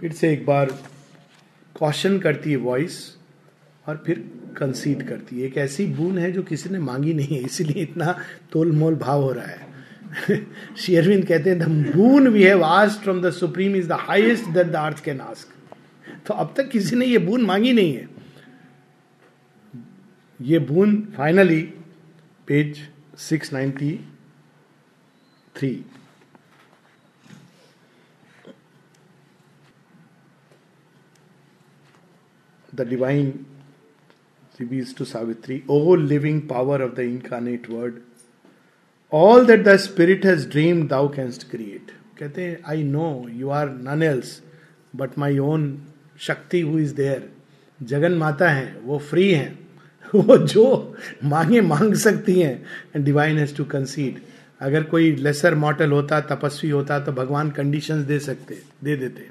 फिर से एक बार क्वेश्चन करती है वॉइस और फिर कंसीड करती है। एक ऐसी बून है जो किसी ने मांगी नहीं है, इसीलिए इतना तोल मोल भाव हो रहा है। शेयरविंद कहते हैं the boon we have asked from the supreme is the highest that the earth can ask तो अब तक किसी ने ये बून मांगी नहीं है। ये boon finally page 693 the divine reveals to Savitri, O living power of the incarnate word, all that the spirit has dreamed thou canst create. कहते हैं I know you are none else but my own Shakti who is there Jagan Mata है वो free हैं वो जो मांगे मांग सकती हैं and divine has to concede अगर कोई लेसर मॉटल होता तपस्वी होता तो भगवान कंडीशंस दे सकते दे देते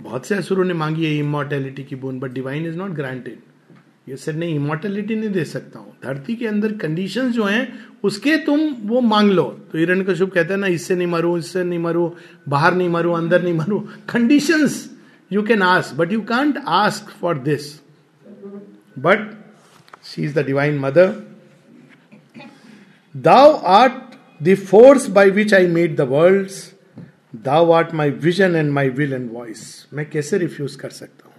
बहुत से असुरों ने मांगी है इमोर्टेलिटी की boon but divine is not granted ये सर नहीं इमोर्टेलिटी नहीं दे सकता हूँ। धरती के अंदर कंडीशंस जो हैं, उसके तुम वो मांग लो। तो हिरण कश्यप कहते हैं, ना, इससे नहीं मरू, इससे नहीं मरू, बाहर नहीं मरू, अंदर नहीं मरू। Conditions you can ask but you can't ask for this but she is the divine mother thou art the force by which I made the world thou art my vision and my will and voice मैं कैसे refuse कर सकता हूं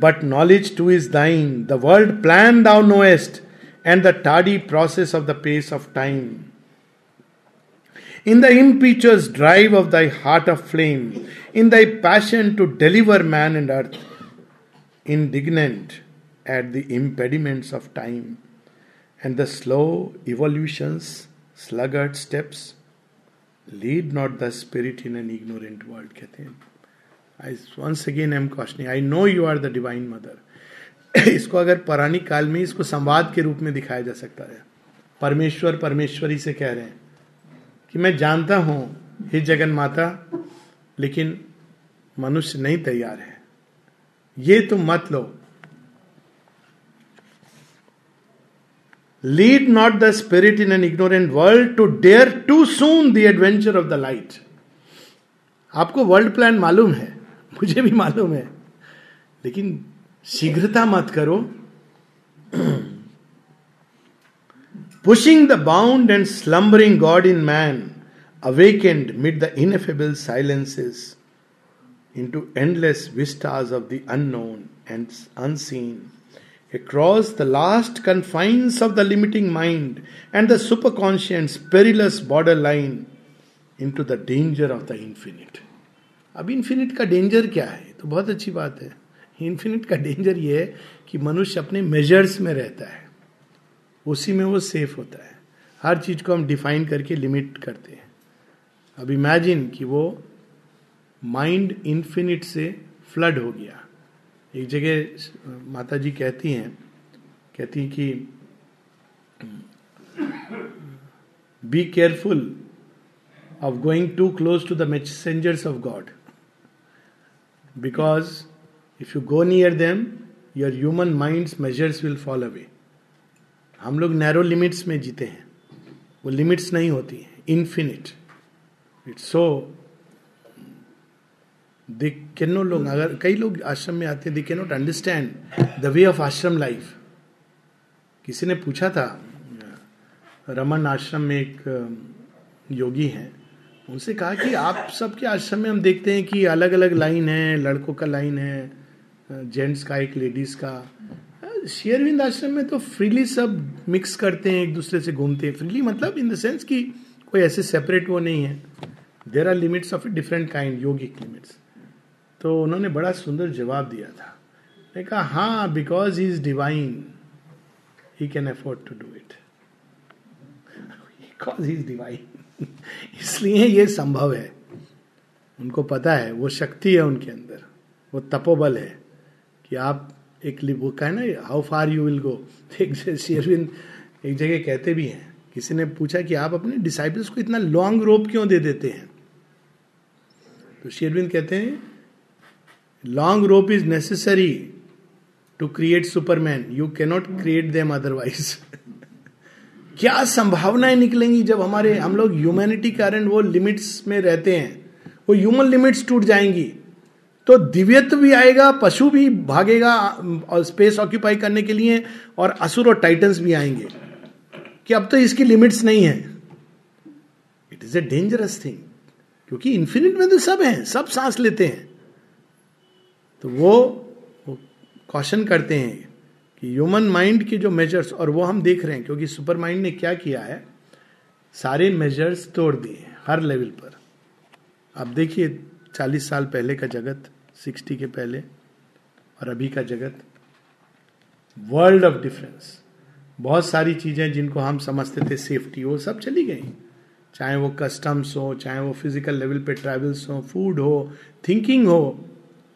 but knowledge too is thine the world plan thou knowest and the Tadi process of the pace of time in the impetuous drive of thy heart of flame, in thy passion to deliver man and earth, indignant at the impediments of time and the slow evolutions, sluggard steps, lead not the spirit in an ignorant world कहते हैं। I once again am questioning I know you are the divine mother इसको अगर पौराणिक काल में इसको संवाद के रूप में दिखाया जा सकता है। परमेश्वर परमेश्वरी से कह रहे हैं कि मैं जानता हूँ, हे जगन माता, लेकिन मनुष्य नहीं तैयार है। ये तुम मत लो। Lead not the spirit in an ignorant world to dare too soon the adventure of the light आपको वर्ल्ड प्लान मालूम है? मुझे भी मालूम है। लेकिन शीघ्रता मत करो। Pushing the bound and slumbering god in man awakened mid the ineffable silences into endless vistas of the unknown and unseen across the last confines of the limiting mind and the superconscious, perilous borderline into the danger of the infinite. अब infinite का danger क्या है? तो बहुत अच्छी बात है। Infinite का डेंजर ये है कि मनुष्य अपने मेजर्स में रहता है। उसी में वो सेफ़ होता है। हर चीज़ को हम डिफाइन करके लिमिट करते हैं। अब इमेजिन कि वो माइंड इन्फिनिट से फ्लड हो गया। एक जगह माता जी कहती हैं कहती हैं कि be careful of going too close to the messengers of God because if you go near them your human mind measures will fall away हम लोग नैरो लिमिट्स में जीते हैं। वो लिमिट्स नहीं होती हैं। Infinite it's so they can no लोग अगर कई लोग आश्रम में आते हैं they can not understand the way of ashram life किसी ने पूछा था रमन आश्रम में एक योगी हैं उनसे कहा कि आप सबके आश्रम में हम देखते हैं कि अलग अलग लाइन है लड़कों का लाइन है जेंट्स का एक लेडीज़ का शेयरविंद आश्रम में तो फ्रीली सब मिक्स करते हैं एक दूसरे से घूमते हैं फ्रीली मतलब इन द सेंस कि कोई ऐसे सेपरेट वो नहीं है there are limits of a different kind yogic limits तो उन्होंने बड़ा सुंदर जवाब दिया था। मैं कहा हाँ because he is divine he can afford to do it because he is divine इसलिए ये संभव है। उनको पता है, वो शक्ति है उनके अंदर। वो तपोबल है कि आप एक वो कहे ना how far you will go एक शेरविंद एक जगह कहते भी हैं। किसी ने पूछा कि आप अपने डिसाइपल्स को इतना लॉन्ग रोप क्यों दे देते हैं? तो शेरविंद कहते हैं long rope is necessary to create superman you cannot create them otherwise क्या संभावनाएँ निकलेंगी जब हमारे, हम लोग ह्यूमैनिटी कारण वो लिमिट्स में रहते हैं? वो ह्यूमन लिमिट्स टूट जाएँगी। तो दिव्यत्व भी आएगा, पशु भी भागेगा, और स्पेस ऑक्यूपाई करने के लिए, और असुर और टाइटन्स भी आएँगे। कि अब तो इसकी लिमिट्स नहीं है। It is a dangerous thing क्योंकि इंफिनिट में तो सब है, सब सांस लेते हैं। तो वो, वो करते हैं कि ह्यूमन माइंड के जो मेजर्स और वो हम देख रहे हैं क्योंकि सुपर माइंड ने क्या किया है? सारे मेजर्स तोड़ दिए हर लेवल पर। अब देखिए चालीस साल पहले का जगत सिक्सटी के पहले और अभी का जगत वर्ल्ड ऑफ़ डिफरेंस बहुत सारी चीज़ें जिनको हम समझते थे सेफ्टी वो सब चली गई। चाहे वो कस्टम्स हो चाहे वो फ़िज़िकल लेवल पे ट्रेवल्स हो फ़ूड हो थिंकिंग हो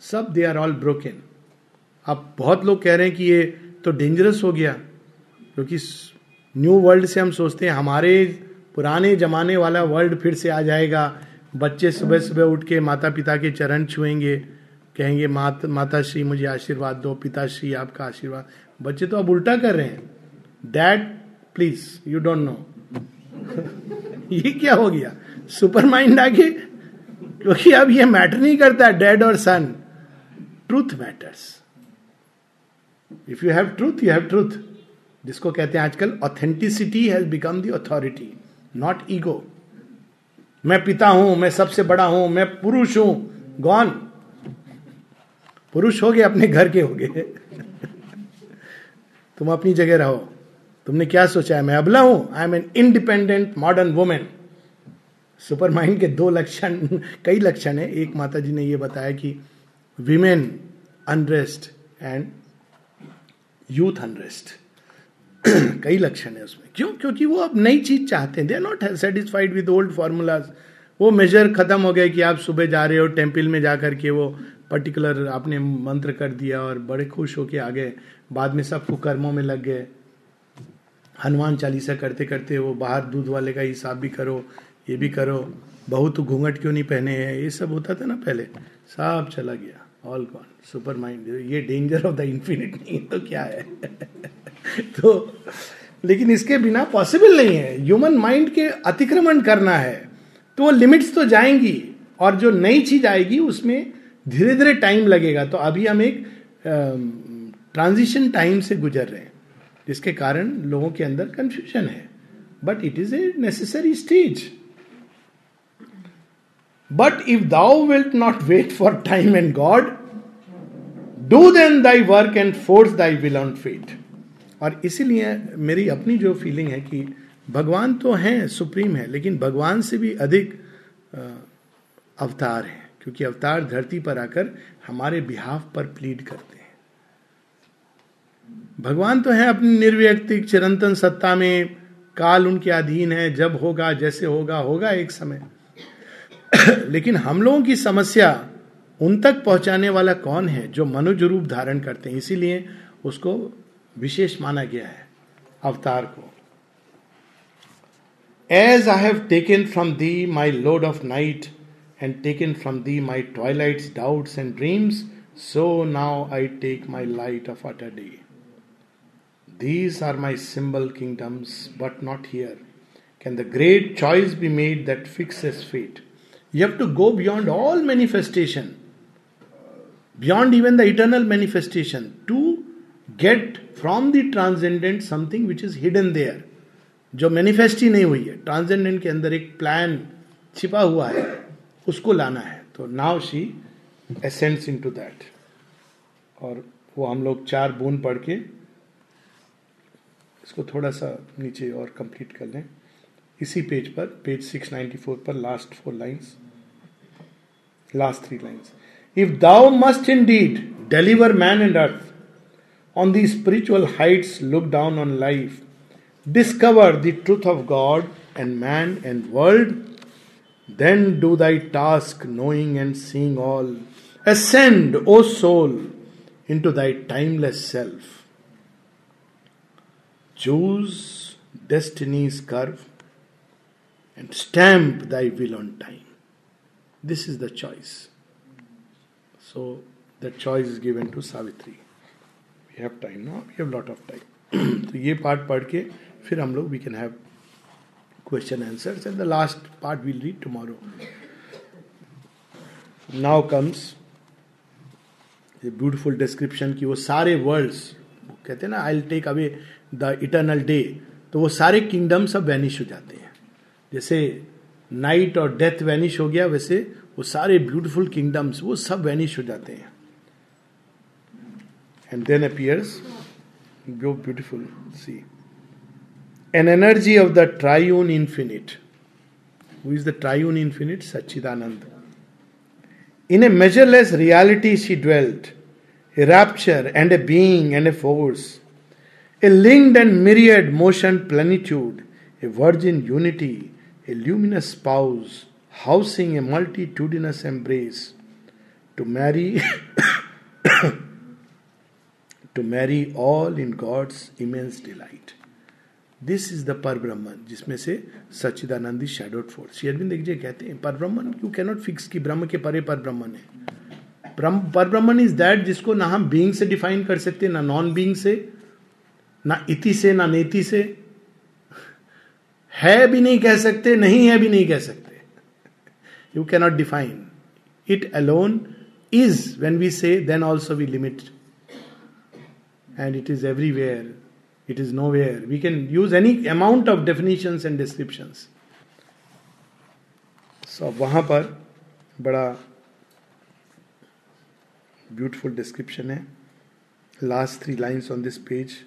सब दे आर ऑल ब्रोकन अब बहुत लोग कह रहे हैं कि ये तो डेंजरस हो गया, क्योंकि न्यू वर्ल्ड से हम सोचते हैं, हमारे पुराने जमाने वाला वर्ल्ड फिर से आ जाएगा। बच्चे सुबह सुबह उठ के माता पिता के चरण छुएँगे, कहेंगे, मात माता श्री मुझे आशीर्वाद दो, पिताश्री, आपका आशीर्वाद। बच्चे तो अब उल्टा कर रहे हैं। Dad please you don't know ये क्या हो गया? सुपर माइंड आगे? क्योंकि अब ये मैटर नहीं करता डैड और son truth matters if you have truth you have truth जिसको कहते हैं आजकल authenticity has become the authority not ego मैं पिता हूँ, मैं सबसे बड़ा हूँ, मैं पुरुष हूँ गॉन पुरुष हो गए, अपने घर के हो गए। तुम अपनी जगह रहो। तुमने क्या सोचा है? मैं अबला हूँ। I am an independent modern woman super mind के दो लक्षण, कई लक्षण है। एक माता जी ने यह बताया कि women unrest and youth unrest कई लक्षण है उसमें। क्यों? क्योंकि वो अब नई चीज़ चाहते हैं। They are not satisfied with old formulas वो मेजर खत्म हो गया कि आप सुबह जा रहे हो टेंपल में जाकर के वो पर्टिकुलर आपने मंत्र कर दिया और बड़े खुश होके आ गए। बाद में सब कर्मों में लग गए। हनुमान चालीसा करते करते वो बाहर दूध वाले का हिसाब भी करो, ये भी करो। बहुत घूंघट क्यों नहीं पहने हैं? ये सब होता था ना पहले। सब चला गया। ऑल गॉन सुपर माइंड ये डेंजर ऑफ़ द इंफिनिट नहीं तो क्या है? तो लेकिन इसके बिना पॉसिबल नहीं है। ह्यूमन माइंड के अतिक्रमण करना है तो वो लिमिट्स तो जाएँगी, और जो नई चीज़ आएगी, उसमें धीरे धीरे टाइम लगेगा। तो अभी हम एक ट्रांजिशन टाइम से गुजर रहे हैं, जिसके कारण लोगों के अंदर कंफ्यूजन है। But it is a necessary stage but if thou wilt not wait for time and God do then thy work and force thy will on fate और इसीलिए मेरी अपनी जो फीलिंग है कि भगवान तो हैं, सुप्रीम है, लेकिन भगवान से भी अधिक अवतार है, क्योंकि अवतार धरती पर आकर हमारे बिहाफ पर प्लीड करते हैं। भगवान तो है अपनी निर्व्यक्तिक, चिरंतन सत्ता में, काल उनके अधीन है, जब होगा, जैसे होगा होगा एक समय। लेकिन हम लोगों की समस्या उन तक पहुँचाने वाला कौन है जो मनुज रूप धारण करते हैं इसीलिए उसको विशेष माना गया है अवतार को as I have taken from thee my load of night and taken from thee my twilight doubts and dreams so now I take my light of utter day These are my symbol kingdoms, but not here. Can the great choice be made that fixes fate? You have to go beyond all manifestation, beyond even the eternal manifestation, to get from the transcendent something which is hidden there. जो manifest ही नहीं हुई है ट्रांसजेंडेंट के अंदर एक plan छिपा हुआ है उसको लाना है तो now she ascends into that और वो हम लोग चार बूंद पढ़ के इसको थोड़ा सा नीचे और कंप्लीट कर लें इसी पेज पर पेज 694 पर last four lines Last three lines. If thou must indeed deliver man and earth on these spiritual heights, look down on life, discover the truth of God and man and world, then do thy task, knowing and seeing all. Ascend, O soul, into thy timeless self. Choose destiny's curve and stamp thy will on time. This is the choice. So, the choice is given to Savitri. We have time now. We have lot of time. तो ये part पढ़ के फिर हम लोग we can have question answers and the last part will read tomorrow now comes beautiful description की वो सारे वर्ल्ड्स कहते हैं ना I take away the eternal day तो वो सारे किंगडम सब वैनिश हो जाते हैं जैसे नाइट और डेथ वैनिश हो गया वैसे वो सारे ब्यूटिफुल किंगडम्स वो सब वैनिश हो जाते हैं। And then appears go beautiful sea. An energy of the triune infinite who is the triune infinite Sachchidananda in a measureless reality she dwelt a rapture and a being and a force a linked and myriad motion plenitude, a virgin unity, a luminous spouse, housing a multitudinous embrace, to marry to marry all in God's immense delight. This is the Parabrahman जिसमें से सच्चिदानंदी shadowed force एक जगह कहते हैं para Brahman you cannot fix कि ब्रह्म के परे पर ब्रह्मन है पर ब्रह्मन इज़ दैट जिसको ना हम बीइंग से डिफाइन कर सकते ना नॉन बीइंग से ना इति से ना नेति से है भी नहीं कह सकते, नहीं है भी नहीं कह सकते। You cannot define it alone is when we say then also we limit and it is everywhere it is nowhere we can use any amount of definition and description so वहाँ पर बड़ा ब्यूटिफुल डिस्क्रिप्शन है। Last three lines on this page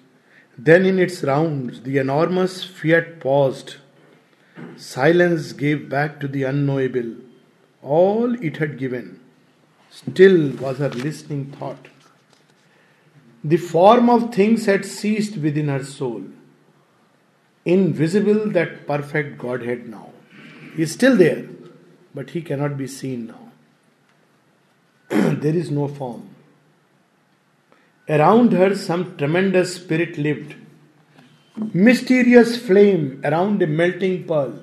Then in its rounds, the enormous fiat paused. Silence gave back to the unknowable all it had given. Still was her listening thought. The form of things had ceased within her soul. Invisible that perfect Godhead now. He is still there, but he cannot be seen now. there is no form. Around her, some tremendous spirit lived. Mysterious flame around a melting pearl.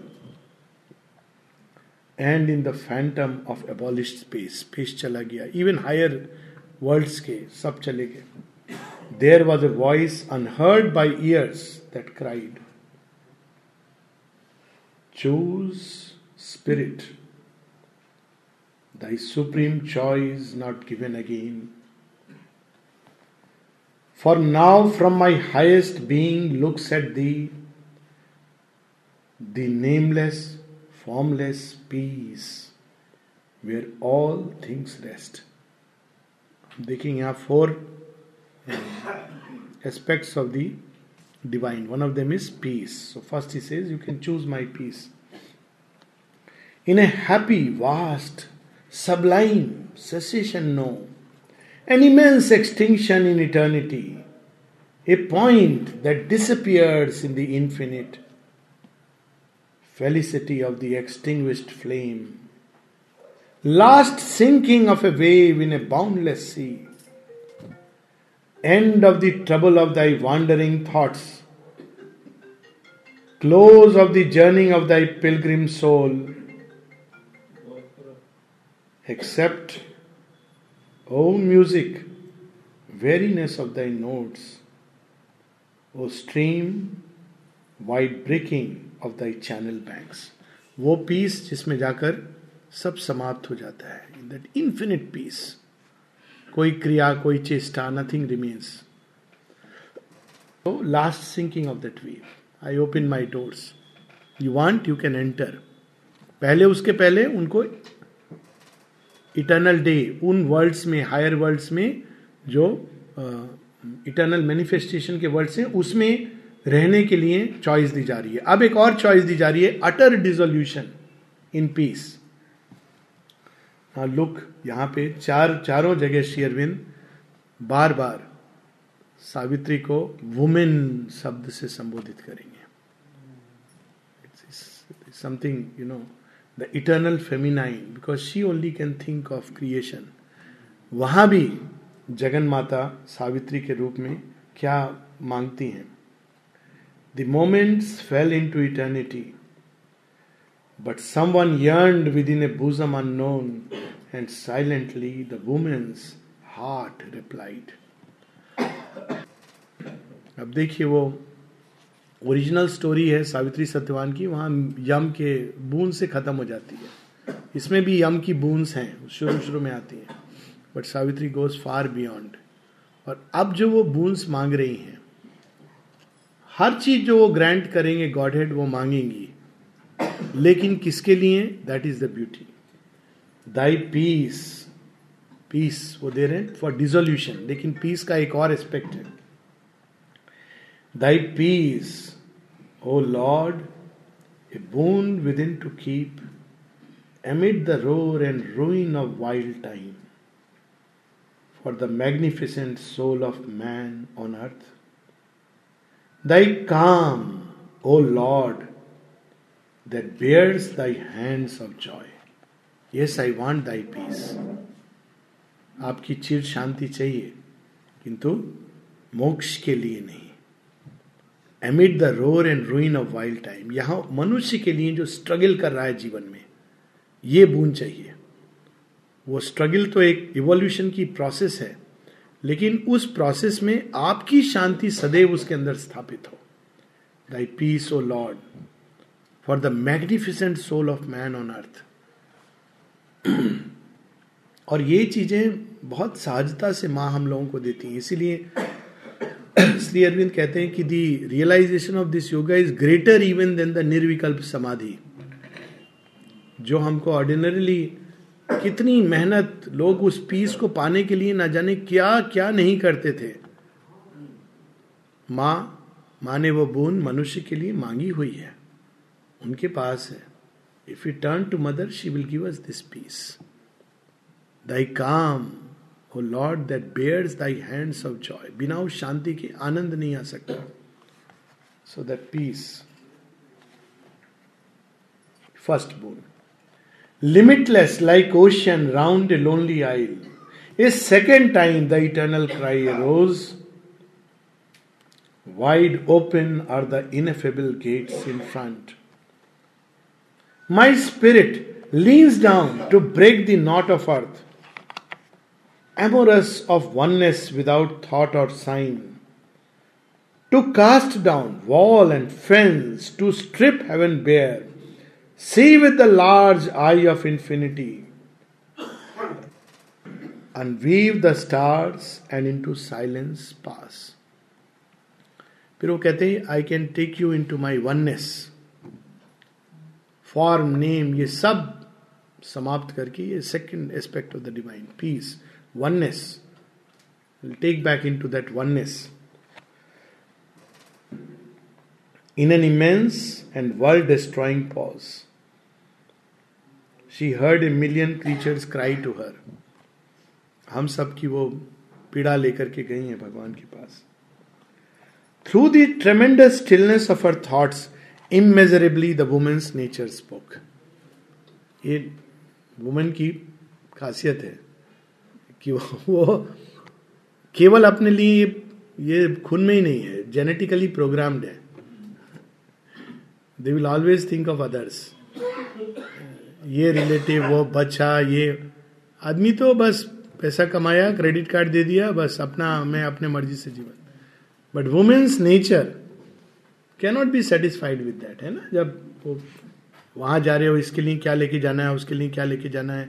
And in the phantom of abolished space, space chala gaya. Even higher worlds ke, sab chale gaye. There was a voice unheard by ears that cried, Choose spirit, thy supreme choice not given again For now, from my highest being looks at thee the nameless, formless peace where all things rest. I'm four uh, aspects of the divine. One of them is peace. So, first he says, You can choose my peace. In a happy, vast, sublime cessation, no an immense extinction in eternity, a point that disappears in the infinite, felicity of the extinguished flame, last sinking of a wave in a boundless sea, end of the trouble of thy wandering thoughts, close of the journey of thy pilgrim soul, except O music, weariness of thy notes, O stream, wide breaking of thy channel banks. वो peace जिसमें जाकर सब समाप्त हो जाता है. That infinite peace कोई क्रिया कोई चेष्टा nothing remains last sinking of that weave I open my doors you want you can enter पहले उसके पहले उनको इटर्नल डे उन वर्ल्ड्स में हायर वर्ल्ड्स में, जो इटर्नल मैनिफेस्टेशन के वर्ड्स हैं, उसमें रहने के लिए चॉइस दी जा रही है। अब एक और चॉइस दी जा रही है utter dissolution in peace look यहाँ पे चार, चारों जगह शेयरविंद बार बार सावित्री को वुमेन शब्द से संबोधित करेंगे। Something you know the eternal feminine because she only can think of creation वहाँ भी जगन माता सावित्री के रूप में क्या मांगती हैं? The moments fell into eternity but someone yearn within a bosom unknown and silently the woman's heart replied अब देखिए वो ओरिजिनल स्टोरी है सावित्री सत्यवान की, वहाँ यम के बूंद से खत्म हो जाती है। इसमें भी यम की बूंस हैं, शुरू शुरू में आती हैं but Savitri goes far beyond और अब जो वो बूंस मांग रही हैं, हर चीज़ जो वो ग्रांट करेंगे गॉड हेड वो मांगेंगी। लेकिन किसके लिए? That is the beauty thy peace peace वो दे रहे हैं फॉर डिजोल्यूशन लेकिन पीस का एक और एस्पेक्ट है। Thy peace Lord a boon within to keep amid the roar and ruin of wild time, for the magnificent soul of man on earth. Thy calm, O Lord, that bears thy hands of joy. Yes, I want thy peace. आपकी चिर शांति चाहिए किंतु मोक्ष के लिए नहीं amid the roar and ruin of wild time यहाँ मनुष्य के लिए जो स्ट्रगल कर रहा है जीवन में, ये बूंद चाहिए। वो स्ट्रगल तो एक इवोल्यूशन की प्रोसेस है, लेकिन उस प्रोसेस में आपकी शांति सदैव उसके अंदर स्थापित हो। Thy peace O Lord for the magnificent soul of man on earth और ये चीज़ें बहुत सहजता से माँ हम लोगों को देती हैं, इसीलिए श्री अरविंद कहते हैं कि the realization of this yoga is greater even than the nirvikalpa samadhi. जो हमको ऑर्डिनरीली कितनी मेहनत, लोग उस पीस को पाने के लिए ना जाने क्या क्या नहीं करते थे। माँ, माँ ने वो बूंद मनुष्य के लिए मांगी हुई है। उनके पास है। If you turn to mother she will give us this peace thy calm O Lord that bears thy hands of joy बिना उस शांति के आनंद नहीं आ सकता so that peace first boon limitless like ocean round a lonely isle. A second time the eternal cry arose. Wide open are the ineffable gates in front. My spirit leans down to break the knot of earth, amorous of oneness without thought or sign, to cast down wall and fence, to strip heaven bare See with the large eye of infinity and weave the stars and into silence pass. फिर वो कहते हैं I can take you into my oneness form name ये सब समाप्त करके ये second aspect of the divine peace oneness take back into that oneness in an immense and world destroying pause. She heard a million creatures cry to her हम सब की वो पीड़ा लेकर के गई है भगवान के पास। Through the tremendous stillness of her thoughts immeasurably the woman's nature spoke ये वुमेन की खासियत है। कि वो, केवल अपने लिए ये खून में ही नहीं है जेनेटिकली प्रोग्राम्ड है। They will always think of others ये रिलेटिव वो बच्चा ये आदमी तो बस पैसा कमाया क्रेडिट कार्ड दे दिया बस अपना मैं अपने मर्ज़ी से जीवन। But woman's nature cannot be satisfied with that है ना? जब वो वहाँ जा रहे हो इसके लिए क्या लेके जाना है उसके लिए क्या लेके जाना है?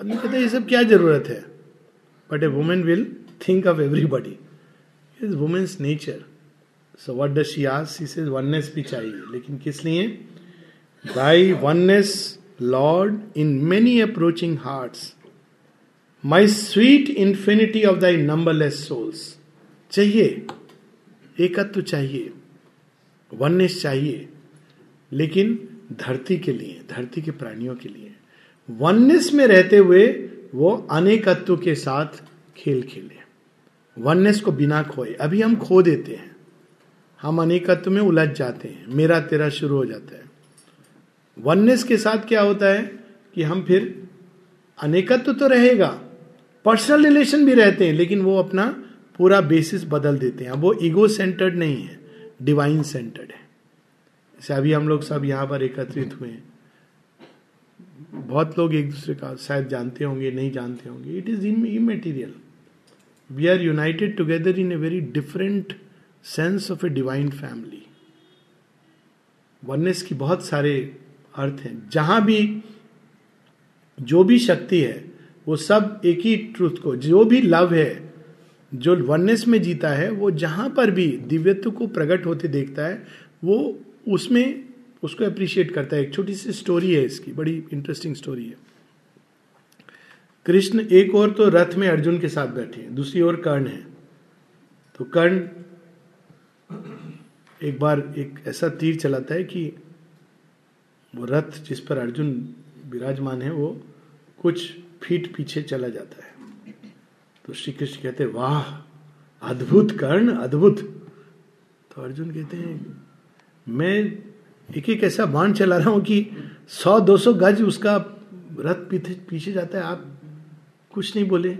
आदमी कहते हैं ये सब क्या ज़रूरत है? But a woman will think of everybody is woman's nature so what does she ask इसे वननेस भी चाहिए. लेकिन किस लिए? By oneness Lord, in many approaching hearts, my sweet infinity of thy numberless souls. चाहिए। एकत्व चाहिए। वननेस चाहिए। लेकिन धरती के लिए धरती के प्राणियों के लिए। वननेस में रहते हुए वो अनेकत्व के साथ खेल खेले। वननेस को बिना खोए। अभी हम खो देते हैं। हम अनेकत्व में उलझ जाते हैं। मेरा तेरा शुरू हो जाता है। वननेस के साथ क्या होता है कि हम फिर अनेकत्व तो रहेगा। पर्सनल रिलेशन भी रहते हैं, लेकिन वो अपना पूरा बेसिस बदल देते हैं। वो ईगो सेंटर्ड नहीं है। डिवाइन सेंटर्ड है। जैसे अभी हम लोग सब यहाँ पर एकत्रित हुए हैं। बहुत लोग एक दूसरे का शायद जानते होंगे, नहीं जानते होंगे। It is in immaterial we are united together in a very different sense of a divine family oneness की बहुत सारे अर्थ है। जहाँ भी जो भी शक्ति है, वो सब एक ही ट्रूथ को, जो भी लव है, जो वननेस में जीता है, वो जहाँ पर भी दिव्यत्व को प्रकट होते देखता है, वो उसमें उसको अप्रिशिएट करता है। एक छोटी सी स्टोरी है इसकी, बड़ी इंटरेस्टिंग स्टोरी है। कृष्ण एक और तो रथ में अर्जुन के साथ बैठे हैं, दूसरी ओर कर्ण है। तो कर्ण एक बार एक ऐसा तीर चलाता है कि वो रथ जिस पर अर्जुन विराजमान है, वो कुछ फीट पीछे चला जाता है। तो श्री कृष्ण कहते हैं, वाह, अद्भुत कर्ण, अद्भुत। तो अर्जुन कहते हैं, मैं एक एक ऐसा बाण चला रहा हूँ कि सौ, दो सौ गज उसका रथ पीछे पीछे जाता है। आप कुछ नहीं बोले।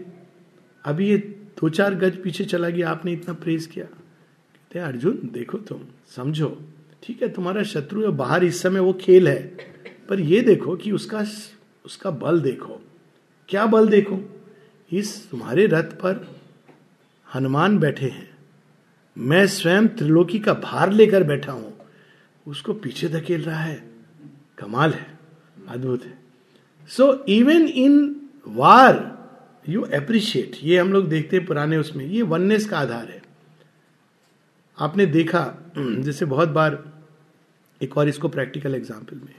अभी ये दो चार गज पीछे चला गया। आपने इतना प्रेज किया। कहते अर्जुन, देखो तुम, समझो। ठीक है, तुम्हारा शत्रु है, बाहर इस समय वो खेल है। पर ये देखो कि उसका उसका बल देखो। क्या बल देखो? इस तुम्हारे रथ पर हनुमान बैठे हैं। मैं स्वयं त्रिलोकी का भार लेकर बैठा हूँ। उसको पीछे धकेल रहा है। कमाल है, अद्भुत है। So even in war you appreciate ये हम लोग देखते हैं पुराने उसमें, ये वननेस का आधार है। आपने देखा, जैसे बहुत बार, एक और इसको प्रैक्टिकल एग्ज़ाम्पल में,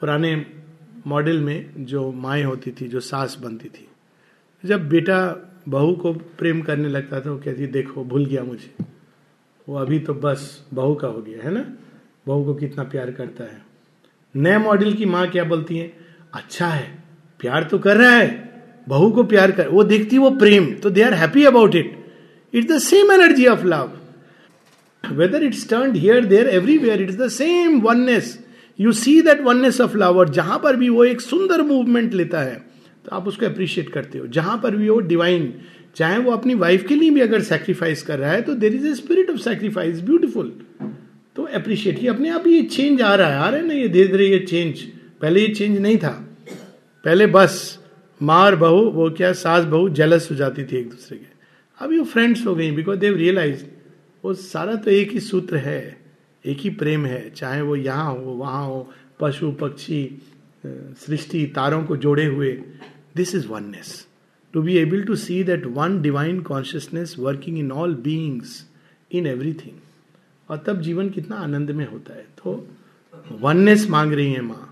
पुराने मॉडल में जो माए होती थी, जो सास बनती थी, जब बेटा बहू को प्रेम करने लगता था, वो कहती, देखो, भूल गया मुझे, वो अभी तो बस बहू का हो गया, है ना? बहू को कितना प्यार करता है। नए मॉडल की माँ क्या बोलती है? अच्छा है, प्यार तो कर रहा है, बहू को प्यार कर वो देखती है वो प्रेम तो they are happy about it it's the same energy of love whether it's turn here there everywhere it's the same oneness you see that oneness of love और जहाँ पर भी वो एक सुंदर मूवमेंट लेता है तो आप उसको अप्रिशिएट करते हो। जहाँ पर भी वो डिवाइन चाहे वो अपनी वाइफ के लिए भी अगर सेक्रीफाइस कर रहा है तो there is a spirit of sacrifice beautiful तो अप्रिशिएट ही अपने आप ये चेंज आ रहा है। आ रहा है ना ये धीरे धीरे ये चेंज पहले ये चेंज नहीं था। पहले बस मार बहू, वो क्या सास बहू जेलस हो जाती थी एक दूसरे के। अभी वो फ्रेंड्स हो गई बिकॉज़ देव रियलाइज़ वो सारा तो एक ही सूत्र है, एक ही प्रेम है। चाहे वो यहाँ हो, वहाँ हो, पशु, पक्षी सृष्टि, तारों को जोड़े हुए। This is oneness to be able to see that one divine consciousness working in all beings in everything और तब जीवन कितना आनंद में होता है। तो वननेस मांग रही है माँ।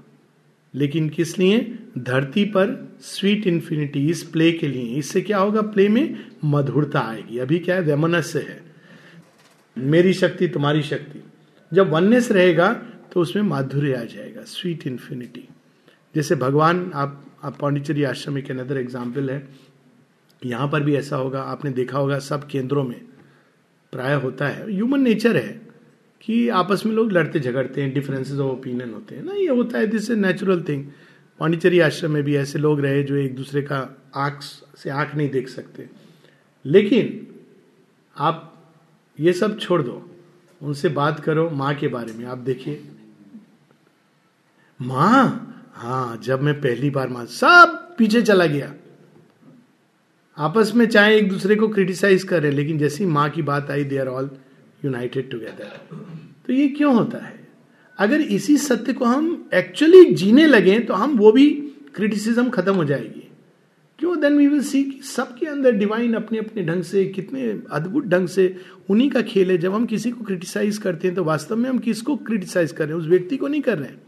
लेकिन किस लिए? धरती पर स्वीट इन्फिनिटी इस प्ले के लिए। इससे क्या होगा? प्ले में मधुरता आएगी। अभी क्या है? वेमनस्य है। मेरी शक्ति, तुम्हारी शक्ति। जब वननेस रहेगा तो उसमें माधुर्य आ जाएगा। स्वीट इन्फिनिटी जैसे भगवान, आप आप पांडिचेरी आश्रम एक अनदर एग्ज़ाम्पल है। यहाँ पर भी ऐसा होगा। आपने देखा होगा सब केंद्रों में। प्राय होता है। ह्यूमन नेचर है कि आपस में लोग लड़ते, झगड़ते हैं डिफरेंसेस ऑफ़ ओपिनियन होते हैं ना। ये होता है this a natural thing Pondicherry Ashram में भी ऐसे लोग रहे जो एक दूसरे का आँख से आँख नहीं देख सकते। लेकिन आप ये सब छोड़ दो। उनसे बात करो माँ के बारे में। आप देखिए। माँ? हाँ जब मैं पहली बार माँ, सब पीछे चला गया। आपस में चाहे एक दूसरे को क्रिटिसाइज कर रहे लेकिन जैसी माँ की बात आई they are all united together तो ये क्यों होता है? अगर इसी सत्य को हम एक्चुअली जीने लगे तो हम वो भी क्रिटिसिज्म खत्म हो जाएगी। क्यों? देन वी विल सी सबके अंदर डिवाइन अपने अपने ढंग से, कितने अद्भुत ढंग से उन्हीं का खेल है। जब हम किसी को क्रिटिसाइज करते हैं तो वास्तव में हम किसको क्रिटिसाइज कर रहे हैं? उस व्यक्ति को नहीं कर रहे हैं।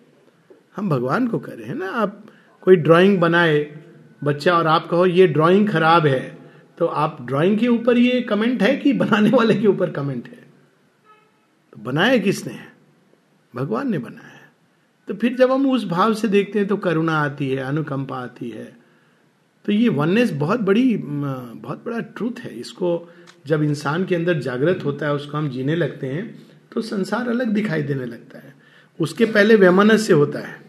हम भगवान को कर रहे हैं ना? आप कोई ड्राइंग बनाए बच्चा और आप कहो, ये ड्राइंग खराब है। तो आप ड्राइंग के ऊपर ये कमेंट है कि बनाने वाले के ऊपर कमेंट है? तो बनाया किसने? भगवान ने बनाया। तो फिर जब हम उस भाव से देखते हैं तो करुणा आती है, अनुकंपा आती है। तो ये वननेस बहुत बड़ी बहुत बड़ा ट्रूथ है। इसको जब इंसान के अंदर जागृत होता है, उसको हम जीने लगते हैं तो संसार अलग दिखाई देने लगता है। उसके पहले वैमनस से होता है।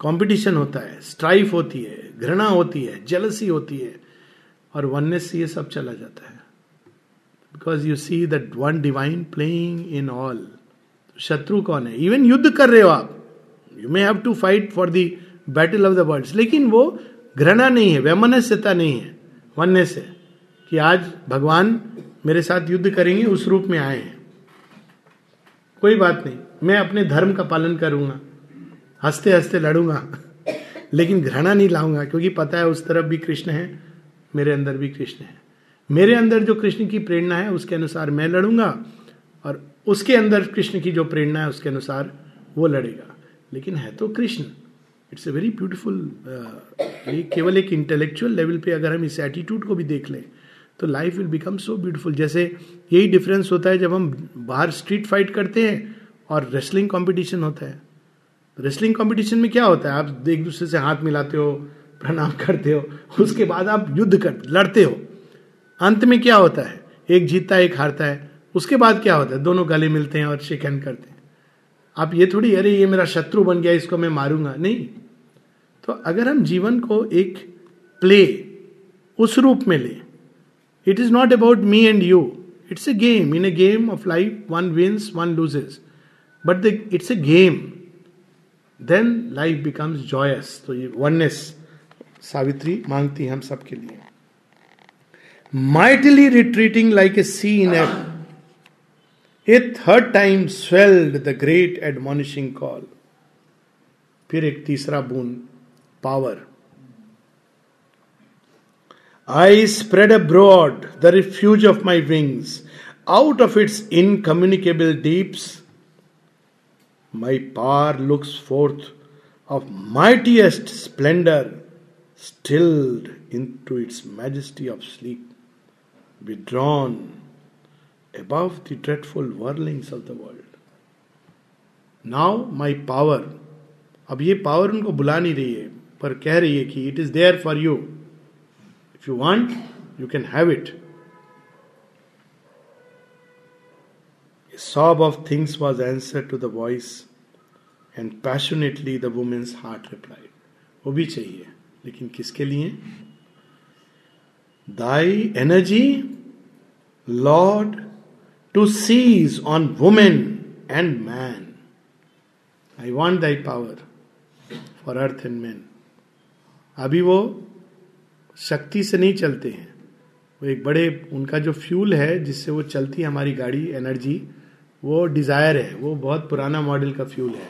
कंपटीशन होता है स्ट्राइफ होती है, घृणा होती है जेलसी होती है, और वननेस से ये सब चला जाता है। Because you see that one divine playing in all शत्रु कौन है? इवन युद्ध कर रहे हो आप you may have to fight for the battle of the world लेकिन वो घृणा नहीं है, वैमनस्यता नहीं है वन्य से कि आज भगवान मेरे साथ युद्ध करेंगे, उस रूप में आए हैं। कोई बात नहीं, मैं अपने धर्म का पालन करूँगा। हँसते हँसते लड़ूँगा। लेकिन घृणा नहीं लाऊँगा, क्योंकि पता है उस तरफ़ भी कृष्ण है, मेरे अंदर भी कृष्ण है। मेरे अंदर जो कृष्ण की प्रेरणा है, उसके अनुसार मैं लड़ूँगा, और उसके अंदर कृष्ण की जो प्रेरणा है, उसके अनुसार वो लड़ेगा। लेकिन है तो Krishna. It's a very beautiful केवल एक इंटेलेक्चुअल लेवल पे अगर हम इस एटीट्यूड को भी देख लें तो life will become so beautiful जैसे यही डिफरेंस होता है जब हम बाहर स्ट्रीट फाइट करते हैं और रेसलिंग कंपटीशन होता है। रेसलिंग कंपटीशन में क्या होता है? आप एक दूसरे से हाथ मिलाते हो, प्रणाम करते हो, उसके बाद आप युद्ध कर, लड़ते हो। अंत में क्या होता है? एक जीतता है, एक हारता है। उसके बाद क्या होता है? दोनों गले मिलते हैं और शेक करते हैं। आप ये थोड़ी, अरे ये मेरा शत्रु बन गया, इसको मैं मारूँगा। नहीं। तो अगर हम जीवन को एक प्ले उस रूप में ले it is not about me and you it's a game in a game of life one wins one loses but the it's a game then life becomes joyous तो ये वननेस सावित्री मांगती है हम सबके लिए। Mightily retreating like a sea in a a third time swelled the great admonishing call फिर एक तीसरा बूंद power I spread abroad the refuge of my wings out of its incommunicable deeps my power looks forth of mightiest splendour stilled into its majesty of sleep withdrawn above the dreadful whirlings of the world. Now my power, अब ये power उनको बुला नहीं रही है पर कह रही है कि it is there for you if you want you can have it sob of things was answered to the voice. And passionately the woman's heart replied वो भी चाहिए, लेकिन किसके लिए? Thy energy lord to seize on woman and man I want thy power for earth and man अभी वो शक्ति से नहीं चलते हैं। वो एक बड़े, उनका जो फ्यूल है, जिससे वो चलती है हमारी गाड़ी एनर्जी वो डिज़ायर है। वो बहुत पुराना मॉडल का फ्यूल है।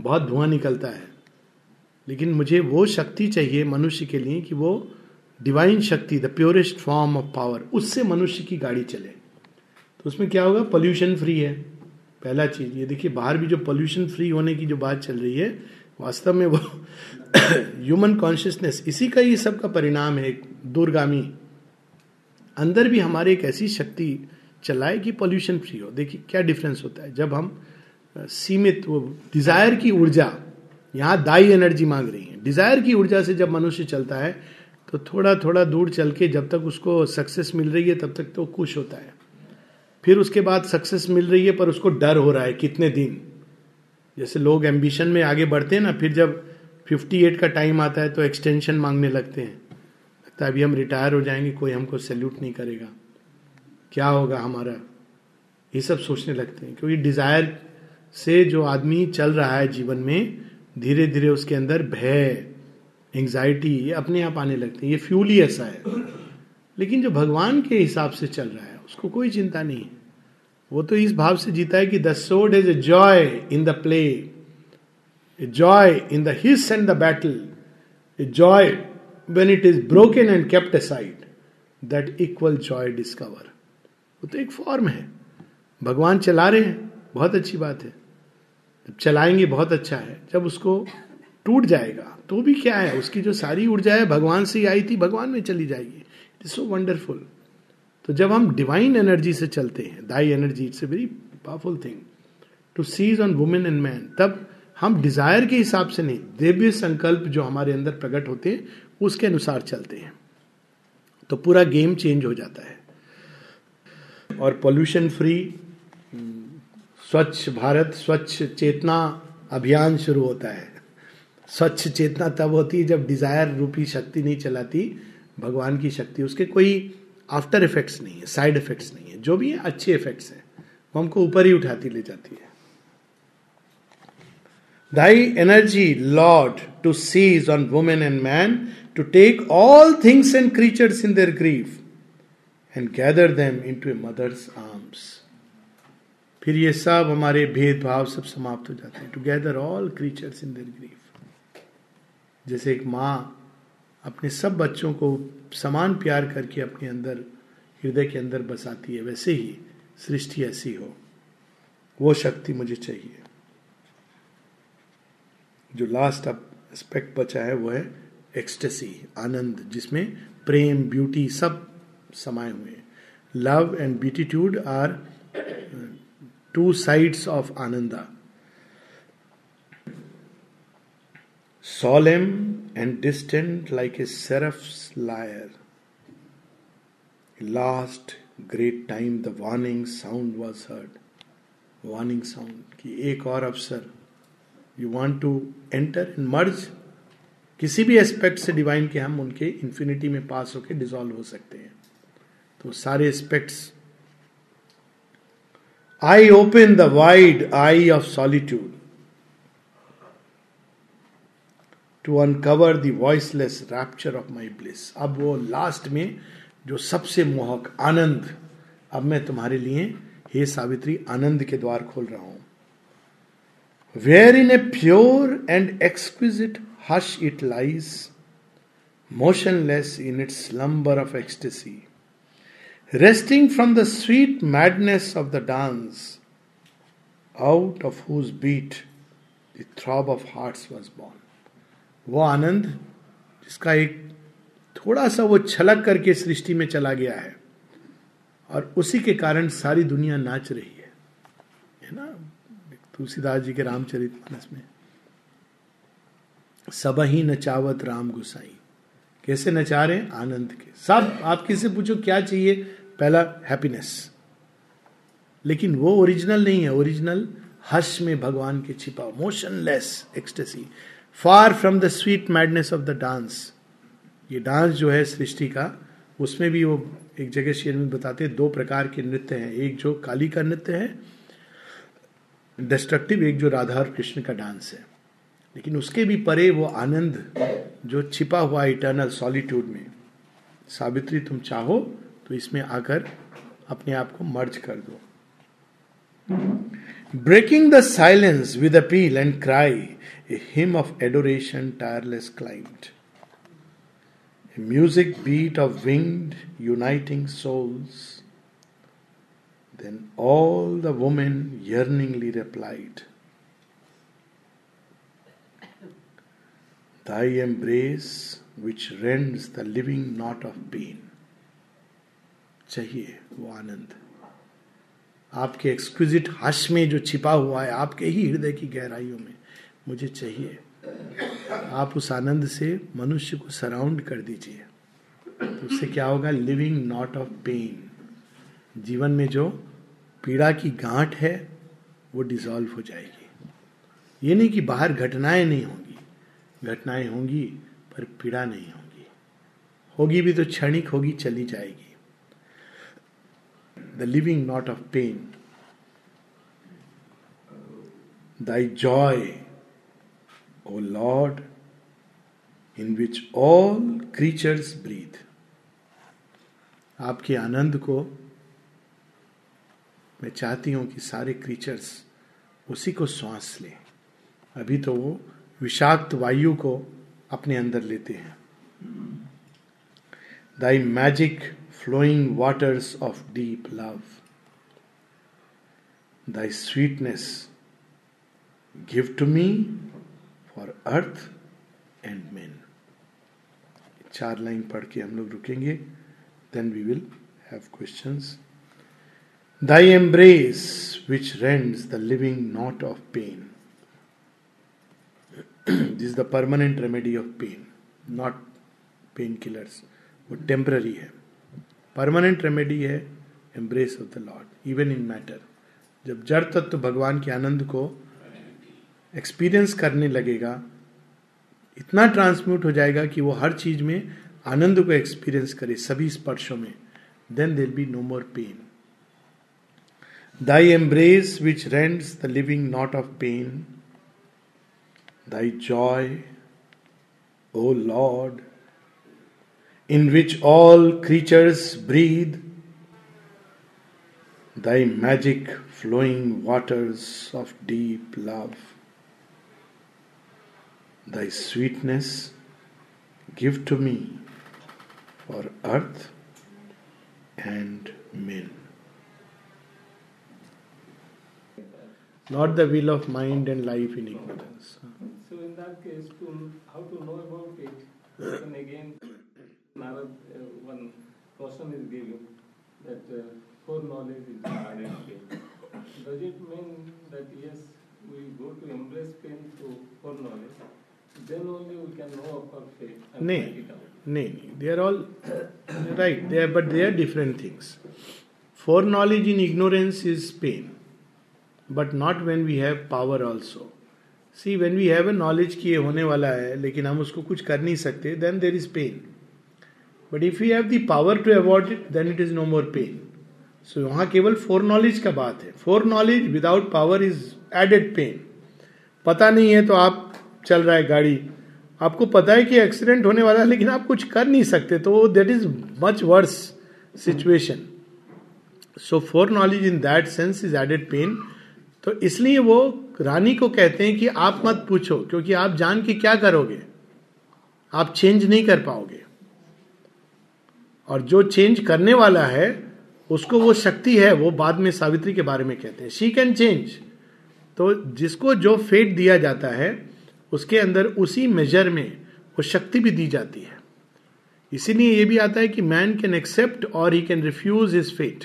बहुत धुआँ निकलता है। लेकिन मुझे वो शक्ति चाहिए मनुष्य के लिए कि वो डिवाइन शक्ति the purest form of power उससे मनुष्य की गाड़ी चले। तो उसमें क्या होगा? पोल्यूशन फ्री है। पहला चीज़, ये देखिए, बाहर भी जो पोल्यूशन फ्री होने की जो बात चल रही है, वास्तव में वो ह्यूमन कॉन्शियसनेस इसी का ही सब का परिणाम है, एक दूरगामी। अंदर भी हमारे एक ऐसी शक्ति चलाए कि पोल्यूशन फ्री हो। देखिए, क्या डिफरेंस होता है? जब हम सीमित वो डिज़ायर की ऊर्जा, यहाँ दाई एनर्जी मांग रही है। डिज़ायर की ऊर्जा से जब मनुष्य चलता है तो थोड़ा थोड़ा दूर चल के जब तक उसको सक्सेस मिल रही है, तब तक तो खुश होता है। फिर उसके बाद सक्सेस मिल रही है, पर उसको डर हो रहा है कितने दिन। जैसे लोग एम्बिशन में आगे बढ़ते हैं ना, फिर जब 58 का टाइम आता है तो एक्सटेंशन मांगने लगते हैं। लगता है अभी हम रिटायर हो जाएँगे, कोई हमको सैल्यूट नहीं करेगा। क्या होगा हमारा? ये सब सोचने लगते हैं, क्योंकि डिज़ायर से जो आदमी चल रहा है जीवन में धीरे धीरे उसके अंदर भय एंग्जाइटी ये अपने आप आने लगते हैं। ये फ्यूल ही ऐसा है। लेकिन जो भगवान के हिसाब से चल रहा है, उसको कोई चिंता नहीं है। वो तो इस भाव से जीता है कि the sword is a joy in the play a joy in the end the battle a joy when it is broken and kept side that equal joy discover वो तो एक फॉर्म है। भगवान चला रहे हैं। बहुत अच्छी बात है। जब चलाएँगे बहुत अच्छा है। जब उसको टूट जाएगा तो भी क्या है? उसकी जो सारी ऊर्जा है, भगवान से आई थी, भगवान में चली जाएगी। इट इज़ सो वंडरफुल तो जब हम डिवाइन एनर्जी से चलते हैं, thy energy it's a very powerful thing to seize on woman and man तब हम डिज़ायर के हिसाब से नहीं, दिव्य संकल्प जो हमारे अंदर प्रकट होते हैं, उसके अनुसार चलते हैं। तो पूरा गेम चेंज हो जाता है। और पोल्यूशन फ्री स्वच्छ भारत, स्वच्छ चेतना अभियान शुरू होता है। स्वच्छ चेतना तब होती है जब डिज़ायर रूपी शक्ति नहीं चलाती, भगवान की शक्ति, उसके कोई आफ्टर इफेक्ट्स नहीं है साइड इफेक्ट्स नहीं है। जो भी है, अच्छे इफेक्ट्स है, वो हमको ऊपर ही उठाती ले जाती है। Thy energy lord to seize on woman and man to take all things and creatures in their grief and gather them into a mother's arms फिर ये सब हमारे भेदभाव सब समाप्त हो जाते हैं। To gather all creatures in their grief जैसे एक माँ अपने सब बच्चों को समान प्यार करके अपने अंदर, हृदय के अंदर बसाती है, वैसे ही सृष्टि ऐसी हो। वो शक्ति मुझे चाहिए। जो लास्ट अब एस्पेक्ट बचा है वो है एक्सटेसी आनंद, जिसमें प्रेम ब्यूटी सब समाये हुए love and beatitude are two sides of Ananda solemn and distant like a seraph lyre last great time the warning sound was heard warning sound की एक और अवसर। You want to enter and merge किसी भी aspect से divine के हम उनके इंफिनिटी में पास होकर डिजोल्व हो सकते हैं। तो सारे aspects I open the wide eye of solitude to uncover the voiceless rapture of my bliss अब वो लास्ट में जो सबसे मोहक आनंद, अब मैं तुम्हारे लिए हे सावित्री, आनंद के द्वार खोल रहा हूँ। Where in a pure and exquisite hush it lies motionless in its slumber of ecstasy resting from the sweet madness of the dance out of whose beat the throb of heart was born वो आनंद, जिसका एक थोड़ा सा वो छलक करके सृष्टि में चला गया है, और उसी के कारण सारी दुनिया नाच रही है। है ना? तुलसीदास जी के रामचरित मानस में। सब ही नचावत राम गुसाई। कैसे नचा रहे आनंद के। सब, आप किसे पूछो क्या चाहिए? पहला हैप्पीनेस लेकिन वो ओरिजिनल नहीं है ओरिजिनल हर्ष में भगवान के छिपा motionless ecstasy far from the sweet madness of the dance ये डांस जो है सृष्टि का, उसमें भी वो एक जगह शेर में बताते हैं, दो प्रकार के नृत्य हैं, एक जो काली का नृत्य है डिस्ट्रक्टिव एक जो राधा और कृष्ण का डांस है। लेकिन उसके भी परे वो आनंद जो छिपा हुआ इटर्नल सॉलिट्यूड में, सावित्री तुम चाहो तो इसमें आकर अपने आप को मर्ज कर दो। Breaking the silence with appeal and cry a hymn of adoration tireless client music beat of wing uniting souls then all the woman yearningly replied thy embrace, which rends the living knot of pain चाहिए, वो आनंद। आपके exquisite हर्ष में जो छिपा हुआ है, आपके ही हृदय की गहराइयों में मुझे चाहिए। आप उस आनंद से मनुष्य को सराउंड कर दीजिए। तो उससे क्या होगा? लिविंग नॉट ऑफ़ पेन जीवन में जो पीड़ा की गांठ है, वो डिजॉल्व हो जाएगी। ये नहीं कि बाहर घटनाएँ नहीं होंगी। घटनाएँ होंगी, पर पीड़ा नहीं होगी। होगी भी तो क्षणिक, होगी चली जाएगी। The living knot of pain thy joy O Lord, in which all creatures breathe. आपके आनंद को मैं चाहती हूँ कि सारे क्रीचर्स उसी को श्वास लें। अभी तो वो विषाक्त वायु को अपने अंदर लेते हैं। Thy magic flowing waters of deep love thy sweetness give to me for earth and man चार लाइन पढ़ के हम लोग रुकेंगे then we will have questions thy embrace which rends the living knot of pain this the permanent remedy of pain not pain killers वो temporary है। Permanent remedy है embrace of the lord even in matter जब जड़ तत्व भगवान के आनंद को experience करने लगेगा, इतना ट्रांसम्यूट हो जाएगा कि वो हर चीज़ में आनंद को एक्सपीरियंस करे सभी स्पर्शों में then there be no more pain thy embrace which rends the living knot of pain thy joy O lord in which all creatures breathe, thy magic flowing waters of deep love. Thy sweetness give to me for earth and men. Not the will of mind and life in ignorance. So, in that case, to, how to know about it? And again, Narad, uh, one question is given that uh, foreknowledge is added pain. Does it mean that yes, we go to embrace pain through foreknowledge? Then only we can know of our fate and Nay. it out. नहीं they are all right they are but they are different things foreknowledge in ignorance is pain but not when we have power also see when we have a knowledge कि ये होने वाला है लेकिन हम उसको कुछ कर नहीं सकते then there is pain but if you have the power to avoid it then it is no more pain so वहाँ केवल फोर नॉलेज का बात है। Pure knowledge without power is added pain पता नहीं है तो आप चल रहा है गाड़ी। आपको पता है कि एक्सीडेंट होने वाला है, लेकिन आप कुछ कर नहीं सकते। तो that is much worse situation so pure knowledge in that sense is added pain तो इसलिए वो रानी को कहते हैं कि आप मत पूछो, क्योंकि आप जान के क्या करोगे? आप चेंज नहीं कर पाओगे। और जो चेंज करने वाला है, उसको वो शक्ति है, वो बाद में सावित्री के बारे में कहते हैं। शी कैन चेंज तो जिसको जो फेट दिया जाता है, उसके अंदर उसी मेजर में वो शक्ति भी दी जाती है। इसीलिए ये भी आता है कि मैन कैन एक्सेप्ट और he can refuse is fate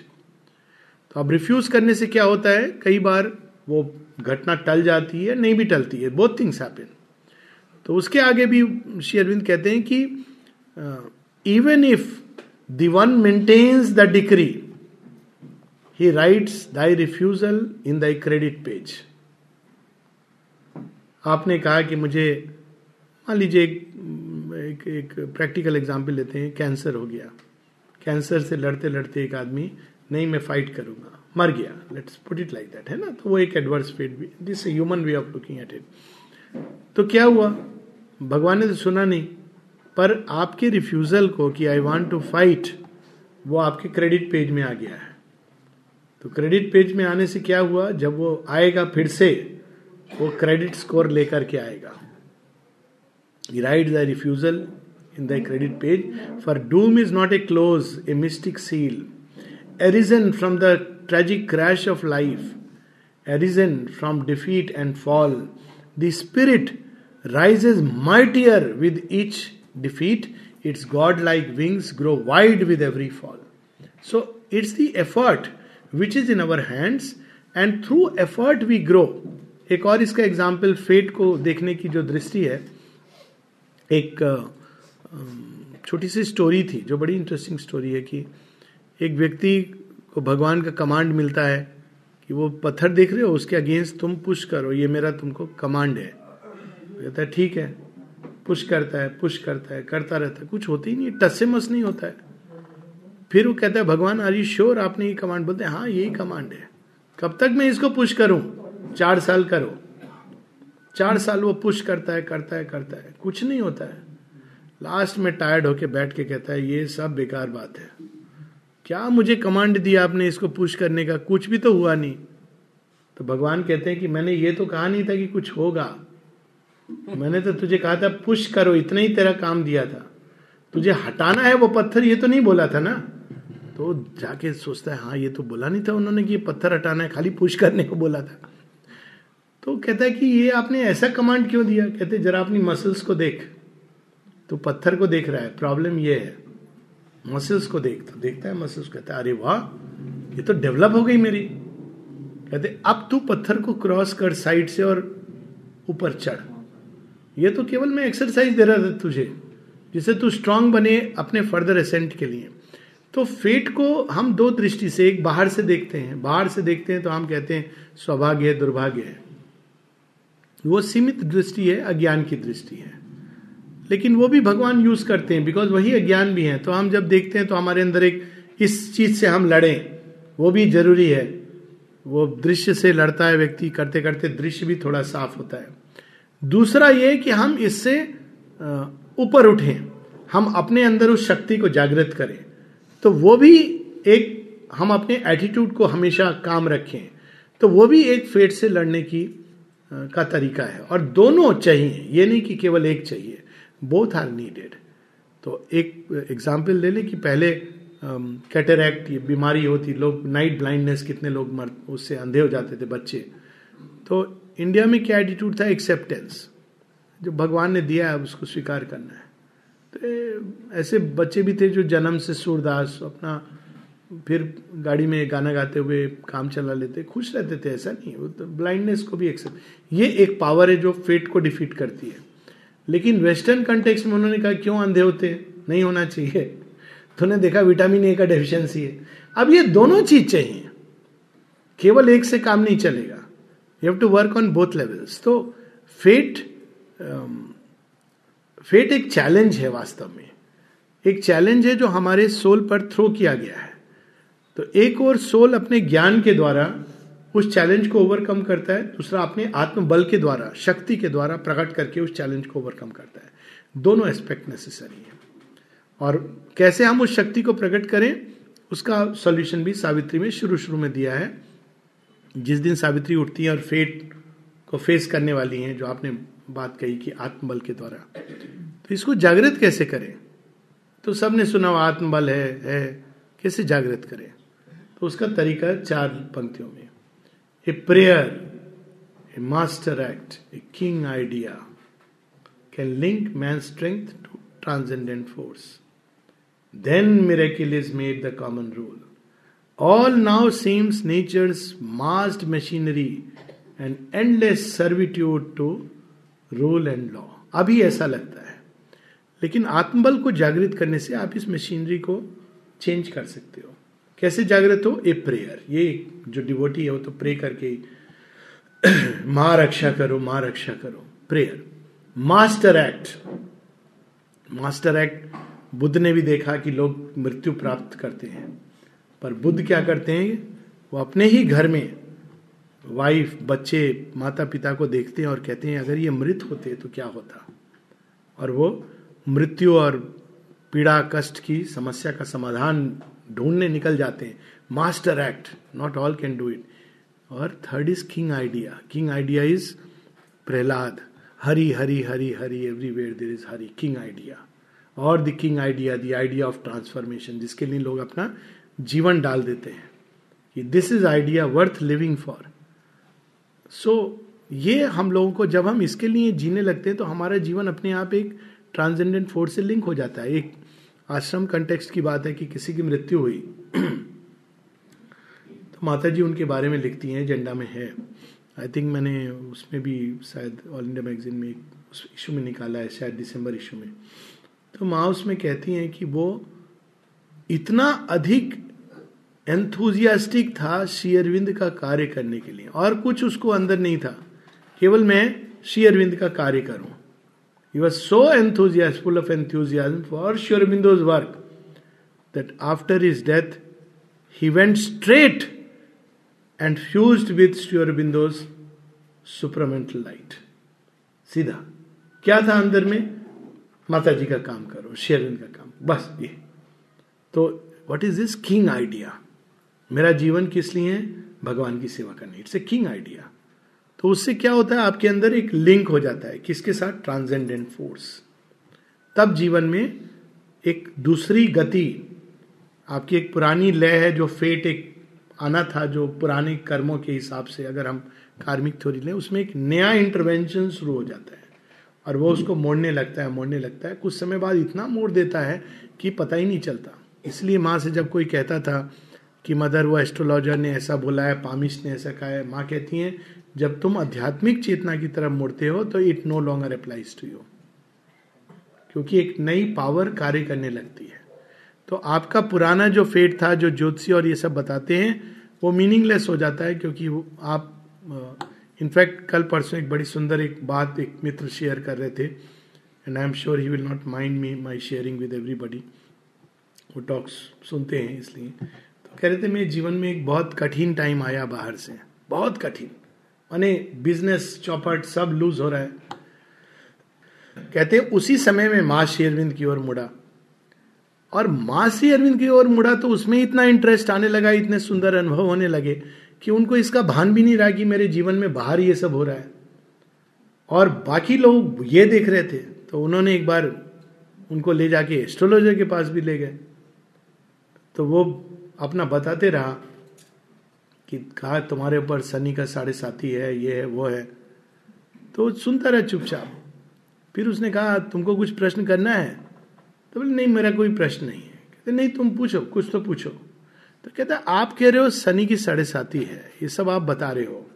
तो अब रिफ्यूज करने से क्या होता है? कई बार वो घटना टल जाती है, नहीं भी टलती है। बोथ थिंग्स हैपन तो उसके आगे भी श्री अरविंद कहते हैं कि even if the one maintains the decree he writes thy refusal in thy credit page आपने कहा कि मुझे मान लीजिए एक, एक, एक प्रैक्टिकल एग्ज़ाम्पल लेते हैं कैंसर हो गया। कैंसर से लड़ते लड़ते एक आदमी नहीं मैं फाइट करूँगा मर गया। Let's put it like that है ना? तो वो एक एडवर्स फेट भी this human way of looking at it तो क्या हुआ? भगवान ने तो सुना नहीं। पर आपके रिफ्यूजल को कि आई वॉन्ट टू फाइट वो आपके क्रेडिट पेज में आ गया है। तो क्रेडिट पेज में आने से क्या हुआ? जब वो आएगा फिर से, वो क्रेडिट स्कोर लेकर के आएगा। Write the refusal in the credit page for doom is not a close a mystic seal arisen from the tragic crash of life arisen from defeat and fall the spirit rises mightier with each defeat. Its god-like wings grow wide with every fall. So it's the effort which is in our hands, and through effort we grow. एक और इसका example fate को देखने की जो दृष्टि है एक छोटी सी स्टोरी थी जो बड़ी इंटरेस्टिंग स्टोरी है कि एक व्यक्ति को भगवान का कमांड मिलता है कि वो पत्थर देख रहे हो उसके अगेंस्ट तुम पुश करो ये मेरा तुमको कमांड है कहता है ठीक है पुश करता है पुश करता है, करता रहता है। कुछ होती ही नहीं टस से मस नहीं होता है। फिर वो कहता है, भगवान आर यू श्योर आपने ये कमांड बोलते हैं? हाँ यही कमांड है। कब तक मैं इसको पुश करूँ? चार साल करो। चार साल वो पुश करता है करता है करता है। कुछ नहीं होता है। लास्ट में टायर्ड होके बैठ के कहता है, ये सब बेकार बात है। क्या मुझे कमांड दिया आपने इसको पुश करने का? कुछ भी तो हुआ नहीं। तो भगवान कहते हैं कि मैंने ये तो कहा नहीं था कि कुछ होगा। मैंने तो तुझे कहा था, पुश करो, इतना ही तेरा काम दिया था। तुझे हटाना है वो पत्थर, ये तो नहीं बोला था ना? तो जाके सोचता है हाँ ये तो बोला नहीं था उन्होंने कि ये पत्थर हटाना है, खाली पुश करने को बोला था। तो कहता है कि ये आपने ऐसा कमांड क्यों दिया? कहते, जरा अपनी मसल्स को देख। तो पत्थर को देख रहा है प्रॉब्लम ये है। मसल्स को देख। तो देखता है मसल्स कहता है, अरे वाह, ये तो डेवलप हो गई मेरी। कहते, अब तू पत्थर को क्रॉस कर साइड से और ऊपर चढ़। ये तो केवल मैं एक्सरसाइज दे रहा था तुझे, जिससे तू स्ट्रांग बने अपने फर्दर असेंट के लिए। तो फेट को हम दो दृष्टि से एक बाहर से देखते हैं। बाहर से देखते हैं तो हम कहते हैं, सौभाग्य है, दुर्भाग्य है। वो सीमित दृष्टि है, अज्ञान की दृष्टि है। लेकिन वो भी भगवान यूज़ करते हैं बिकॉज़ वही अज्ञान भी है। तो हम जब देखते हैं तो हमारे अंदर एक इस चीज़ से हम लड़े। वो भी ज़रूरी है। वो दृश्य से लड़ता है व्यक्ति करते करते दृश्य भी थोड़ा साफ़ होता है। दूसरा ये कि हम इससे ऊपर उठें, हम अपने अंदर उस शक्ति को जागृत करें। तो वो भी एक, हम अपने एटीट्यूड को हमेशा काम रखें। तो वो भी एक फेट से लड़ने की का तरीका है। और दोनों चाहिए, ये नहीं कि केवल एक चाहिए। बोथ आर नीडेड तो एक एग्ज़ाम्पल ले लें कि पहले कैटेरैक्ट ये बीमारी होती, लोग नाइट ब्लाइंडनेस कितने लोग मर, उससे अंधे हो जाते थे बच्चे। तो इंडिया में क्या एटीट्यूड था? एक्सेप्टेंस जो भगवान ने दिया है उसको स्वीकार करना है। तो ऐसे बच्चे भी थे जो जन्म से सूरदास, अपना फिर गाड़ी में गाना गाते हुए काम चला लेते, खुश रहते थे, ऐसा नहीं वो तो ब्लाइंडनेस को भी एक्सेप्ट ये एक पावर है जो फेट को डिफीट करती है। लेकिन वेस्टर्न कंटेक्स में उन्होंने कहा, क्यों अंधे होते? नहीं होना चाहिए। तो ने देखा विटामिन ए का डेफिशिएंसी है। अब ये दोनों चीज़ चाहिए। केवल एक से काम नहीं चलेगा। You have to work on both levels तो फेट फेट एक चैलेंज है वास्तव में। एक चैलेंज है जो हमारे सोल पर थ्रो किया गया है। तो एक और सोल अपने ज्ञान के द्वारा उस चैलेंज को ओवरकम करता है, दूसरा अपने आत्मबल के द्वारा, शक्ति के द्वारा प्रकट करके उस चैलेंज को ओवरकम करता है। दोनों एस्पेक्ट नेसेसरी है। और कैसे हम उस शक्ति को प्रकट करें, उसका सॉल्यूशन भी सावित्री में शुरू शुरू में दिया है। जिस दिन सावित्री उठती है और फेट को फेस करने वाली हैं, जो आपने बात कही कि आत्मबल के द्वारा तो इसको जागृत कैसे करें? तो सबने सुना आत्मबल है है, कैसे जागृत करें? तो उसका तरीका चार पंक्तियों में। A prayer, a master act, a king idea can link man strength to transcendent force. Then miracle is made the common rule. All now seems nature's massed machinery and endless servitude to rule and law अभी ऐसा लगता है। लेकिन आत्मबल को जागृत करने से आप इस मशीनरी को चेंज कर सकते हो। कैसे जागृत हो? ए प्रेयर ये जो डिवोटी है, वो तो प्रे करके माँ रक्षा करो, माँ रक्षा करो। Prayer master act master act Buddha ने भी देखा कि लोग मृत्यु प्राप्त करते हैं। पर बुद्ध क्या करते हैं? वो अपने ही घर में वाइफ बच्चे माता पिता को देखते हैं और कहते हैं, अगर ये मृत होते तो क्या होता? और वो मृत्यु और पीड़ा, कष्ट की समस्या का समाधान ढूँढने निकल जाते हैं। Master act not all can do it और third is king idea king idea is Prahlad Hari Hari Hari Hari everywhere there is Hari king idea और the king idea the idea of transformation जिसके लिए लोग अपना जीवन डाल देते हैं कि this is idea worth living for so ये हम लोगों को जब हम इसके लिए जीने लगते हैं तो हमारा जीवन अपने आप एक ट्रांसजेंडेंट फोर्स से लिंक हो जाता है। एक आश्रम कंटेक्स्ट की बात है कि किसी की मृत्यु हुई। तो माता जी उनके बारे में लिखती हैं, एजेंडा में है। आई थिंक मैंने उसमें भी शायद ऑल इंडिया मैगजीन में उस इशू में निकाला है, शायद दिसंबर इशू में। तो माँ उसमें कहती हैं कि वो इतना अधिक एंथुजियास्टिक था श्री अरविंद का कार्य करने के लिए। और कुछ उसको अंदर नहीं था। केवल मैं श्री अरविंद का कार्य करूँ। You was so enthusiastic of enthusiasm for Shri Aurobindo's work that after his death he went straight and fuse with Shri Aurobindo's supermental light सीधा। क्या था अंदर में? माता जी का काम करो शेयरिंग का काम। बस ये। तो what is this king idea मेरा जीवन किस लिए है? भगवान की सेवा करनी। इट्स ए किंग आइडिया तो उससे क्या होता है? आपके अंदर एक लिंक हो जाता है किसके साथ? ट्रांसेंडेंट फोर्स तब जीवन में एक दूसरी गति, आपकी एक पुरानी लय है जो फेट एक आना था, जो पुराने कर्मों के हिसाब से अगर हम कार्मिक थ्योरी लें, उसमें एक नया इंटरवेंशन शुरू हो जाता है। और वो उसको मोड़ने लगता है, मोड़ने लगता है। कुछ समय बाद इतना मोड़ देता है कि पता ही नहीं चलता। इसलिए माँ से जब कोई कहता था कि मदर, वो एस्ट्रोलॉजर ने ऐसा बोला है, पामिश ने ऐसा कहा है, माँ कहती हैं, जब तुम आध्यात्मिक चेतना की तरफ़ मुड़ते हो तो it no longer applies to you क्योंकि एक नई पावर कार्य करने लगती है। तो आपका पुराना जो फेट था, जो ज्योतिषी और ये सब बताते हैं, वो मीनिंगलेस हो जाता है, क्योंकि आप इनफैक्ट कल परसों एक बड़ी सुंदर एक बात एक मित्र शेयर कर रहे थे and I am sure he will not mind me my sharing with everybody वो टॉक्स सुनते हैं इसलिए। तो कह रहे थे, मेरे जीवन में एक बहुत कठिन टाइम आया बाहर से। बहुत कठिन। माने बिज़नेस चौपट सब लूज हो रहा है। कहते, उसी समय में माँ श्री अरविंद की ओर मुड़ा। और माँ श्री अरविंद की ओर मुड़ा तो उसमें इतना इंटरेस्ट आने लगा, इतने सुंदर अनुभव होने लगे कि उनको इसका भान भी नहीं रहा कि मेरे जीवन में बाहर ये सब हो रहा है। और बाकी लोग ये देख रहे थे तो उन्होंने एक बार उनको ले जाके एस्ट्रोलॉजर के पास भी ले गए। तो वो अपना बताते रहा कि कहा, तुम्हारे ऊपर शनि का साढ़े साथी है, ये है, वो है। तो सुनता रहा चुपचाप। फिर उसने कहा, तुमको कुछ प्रश्न करना है? तो बोले, नहीं, मेरा कोई प्रश्न नहीं है। कहते, नहीं, तुम पूछो, कुछ तो पूछो। तो कहता, आप कह रहे हो शनि की साढ़े साथी है, ये सब आप बता रहे हो।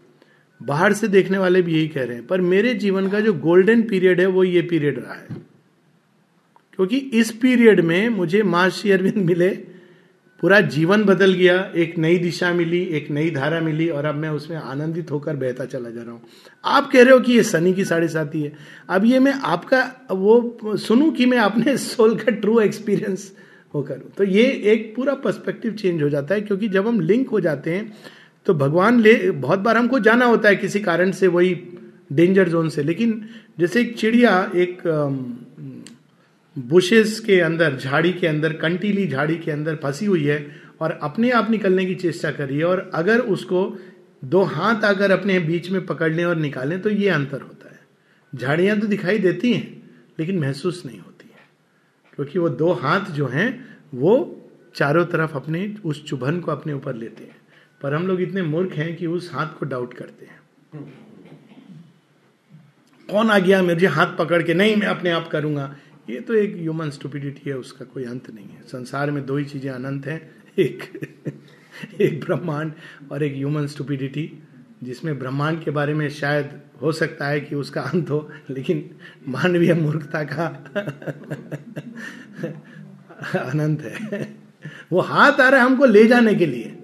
बाहर से देखने वाले भी यही कह रहे हैं, पर मेरे जीवन का जो गोल्डन पीरियड है, वो ये पीरियड रहा है। क्योंकि इस पीरियड में मुझे महर्षि अरविंद मिले पूरा जीवन बदल गया, एक नई दिशा मिली, एक नई धारा मिली और अब मैं उसमें आनंदित होकर बहता चला जा रहा हूँ। आप कह रहे हो कि ये सनी की साढ़े साथी है। अब ये मैं आपका, वो सुनूं कि मैं अपने सोल का ट्रू एक्सपीरियंस वो करूँ तो ये एक पूरा पर्सपेक्टिव चेंज हो जाता है क्योंकि जब हम लिंक हो जाते हैं तो भगवान ले, बहुत बार हमको जाना होता है किसी कारण से, वही डेंजर जोन से। लेकिन जैसे एक चिड़िया, एक बुशेस के अंदर, झाड़ी के अंदर, कंटीली झाड़ी के अंदर फंसी हुई है और अपने आप निकलने की चेष्टा कर रही है और अगर उसको दो हाथ अगर अपने बीच में पकड़ लें और निकालें तो ये अंतर होता है। झाड़ियाँ तो दिखाई देती हैं, लेकिन महसूस नहीं होती है, क्योंकि वो दो हाथ जो हैं, वो चारों तरफ़ अपने, उस चुभन को अपने ऊपर लेते हैं। पर हम लोग इतने मूर्ख हैं कि उस हाथ को डाउट करते हैं। कौन आ गया मुझे हाथ पकड़ के? नहीं, मैं अपने आप करूँगा। ये तो एक ह्यूमन स्टूपिडिटी है, उसका कोई अंत नहीं है। संसार में दो ही चीज़ें अनंत हैं, एक एक ब्रह्मांड और एक ह्यूमन स्टूपिडिटी जिसमें ब्रह्मांड के बारे में शायद हो सकता है कि उसका अंत हो, लेकिन मानवीय मूर्खता का अनंत है। वो हाथ आ रहा है हमको ले जाने के लिए,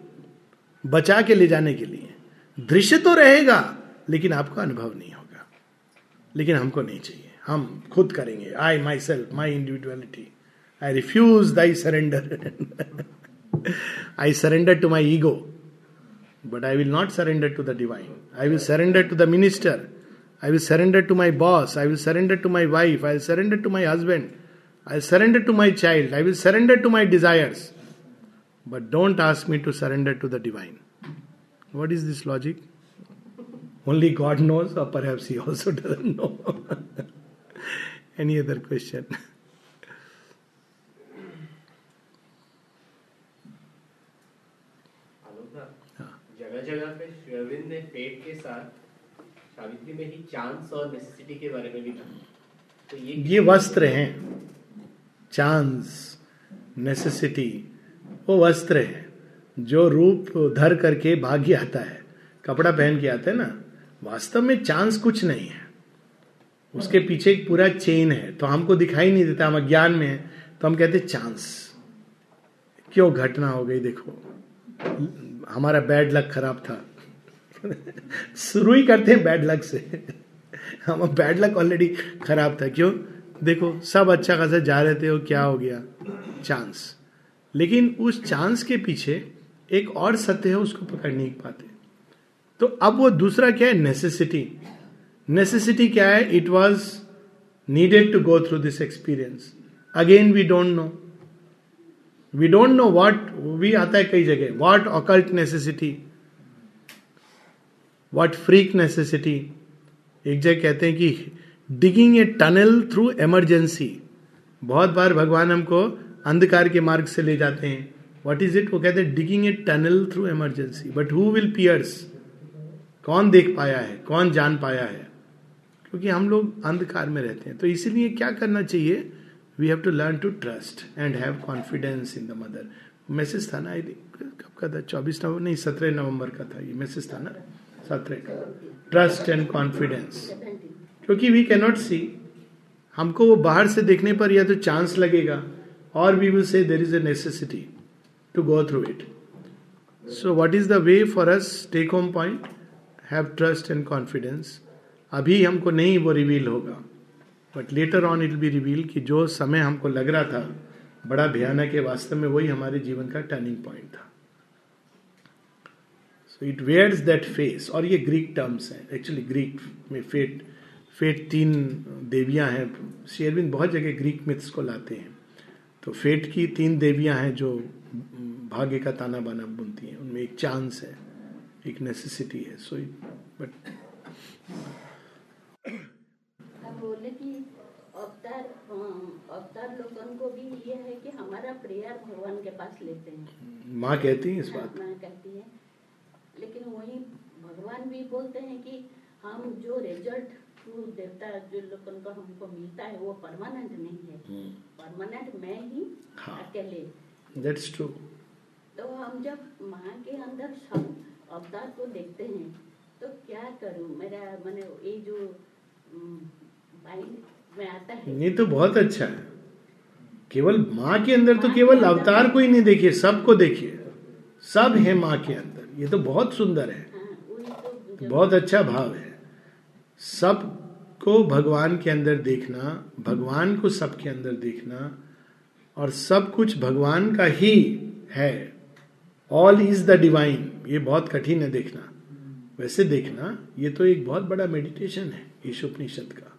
बचा के ले जाने के लिए। दृश्य तो रहेगा, लेकिन आपको अनुभव नहीं होगा। लेकिन हमको नहीं चाहिए। हम खुद करेंगे. I myself my individuality I refuse thy surrender I surrender to my ego but I will not surrender to the divine I will surrender to the minister I will surrender to my boss I will surrender to my wife I will surrender to my husband I surrender to my child I will surrender to my desires but don't ask me to surrender to the divine what is this logic only God knows, or perhaps He also doesn't know. Any other question? जगह जगह पे श्रविंद ने पेट के साथ सावित्री में ही chance और necessity के बारे में भी कहा। तो ये ये वस्त्र हैं। चांस नेसेसिटी वो वस्त्र है जो रूप धर करके भाग्य आता है। कपड़ा पहन के आता है ना वास्तव में चांस कुछ नहीं है। उसके पीछे एक पूरा चेन है। तो हमको दिखाई नहीं देता, हम अज्ञान में है। तो हम कहते चांस क्यों घटना हो गई, देखो। हमारा बैड लक खराब था। शुरू ही करते हैं बैड लक से। हम बैड लक ऑलरेडी खराब था। क्यों? देखो, सब अच्छा खासा जा रहे थे वो क्या हो गया? चांस लेकिन उस चांस के पीछे एक और सत्य है, उसको पकड़ नहीं पाते। तो अब वो दूसरा क्या है? नेसेसिटी नेसेसिटी क्या है it was needed to go through this experience again we don't know we don't know what we आता है कई जगह what occult necessity what freak necessity एक जगह कहते हैं कि digging a tunnel through emergency बहुत बार भगवान हमको अंधकार के मार्ग से ले जाते हैं। वॉट इज़ इट वो कहते हैं digging a tunnel through emergency but who will pierce कौन देख पाया है? कौन जान पाया है? क्योंकि हम लोग अंधकार में रहते हैं। तो इसीलिए क्या करना चाहिए? We have to learn to trust and have confidence in the mother message था ना? आई कब का था? चौबीस नवंबर नहीं, सत्रह नवंबर का था ये मैसेज था ना? सत्रह का। ट्रस्ट एंड कॉन्फिडेंस क्योंकि वी कैनॉट सी हमको वो बाहर से देखने पर या तो चांस लगेगा, और we will say there is a necessity to go through it so what is the way for us take home point have trust and confidence अभी हमको नहीं वो रिवील होगा। But later on it be reveal कि जो समय हमको लग रहा था, बड़ा भयानक है, वास्तव में वही हमारे जीवन का टर्निंग पॉइंट था। So it wears that face और ये ग्रीक टर्म्स हैं। एक्चुअली ग्रीक में फेट फेट तीन देवियाँ हैं। शेयरविंद बहुत जगह ग्रीक मिथ्स को लाते हैं। तो फेट की तीन देवियाँ हैं जो भाग्य का ताना बाना बुनती हैं। उनमें एक चांस है, एक नेसेसिटी है। सो इट बट प्रेयर भगवान के पास लेते हैं। माँ कहती है इस बात माँ कहती है। लेकिन वही भगवान भी बोलते हैं कि हम जो रिज़ल्ट थ्रू देवता जो लोगों को हमको मिलता है वो परमानेंट नहीं है। परमानेंट मैं ही हाँ। अकेले। दैट्स ट्रू तो हम जब माँ के अंदर सब अवतार को देखते हैं तो क्या करूँ? मेरा मैंने ये जो माइंड में आता है ये तो बहुत अच्छा है। केवल माँ के अंदर तो केवल अवतार को ही नहीं देखिए, सबको देखिए। सब है माँ के अंदर। ये तो बहुत सुंदर है। तो बहुत अच्छा भाव है। सबको भगवान के अंदर देखना, भगवान को सबके अंदर देखना, और सब कुछ भगवान का ही है। ऑल इज़ द डिवाइन ये बहुत कठिन है देखना। वैसे देखना, ये तो एक बहुत बड़ा मेडिटेशन है ईश उपनिषद का।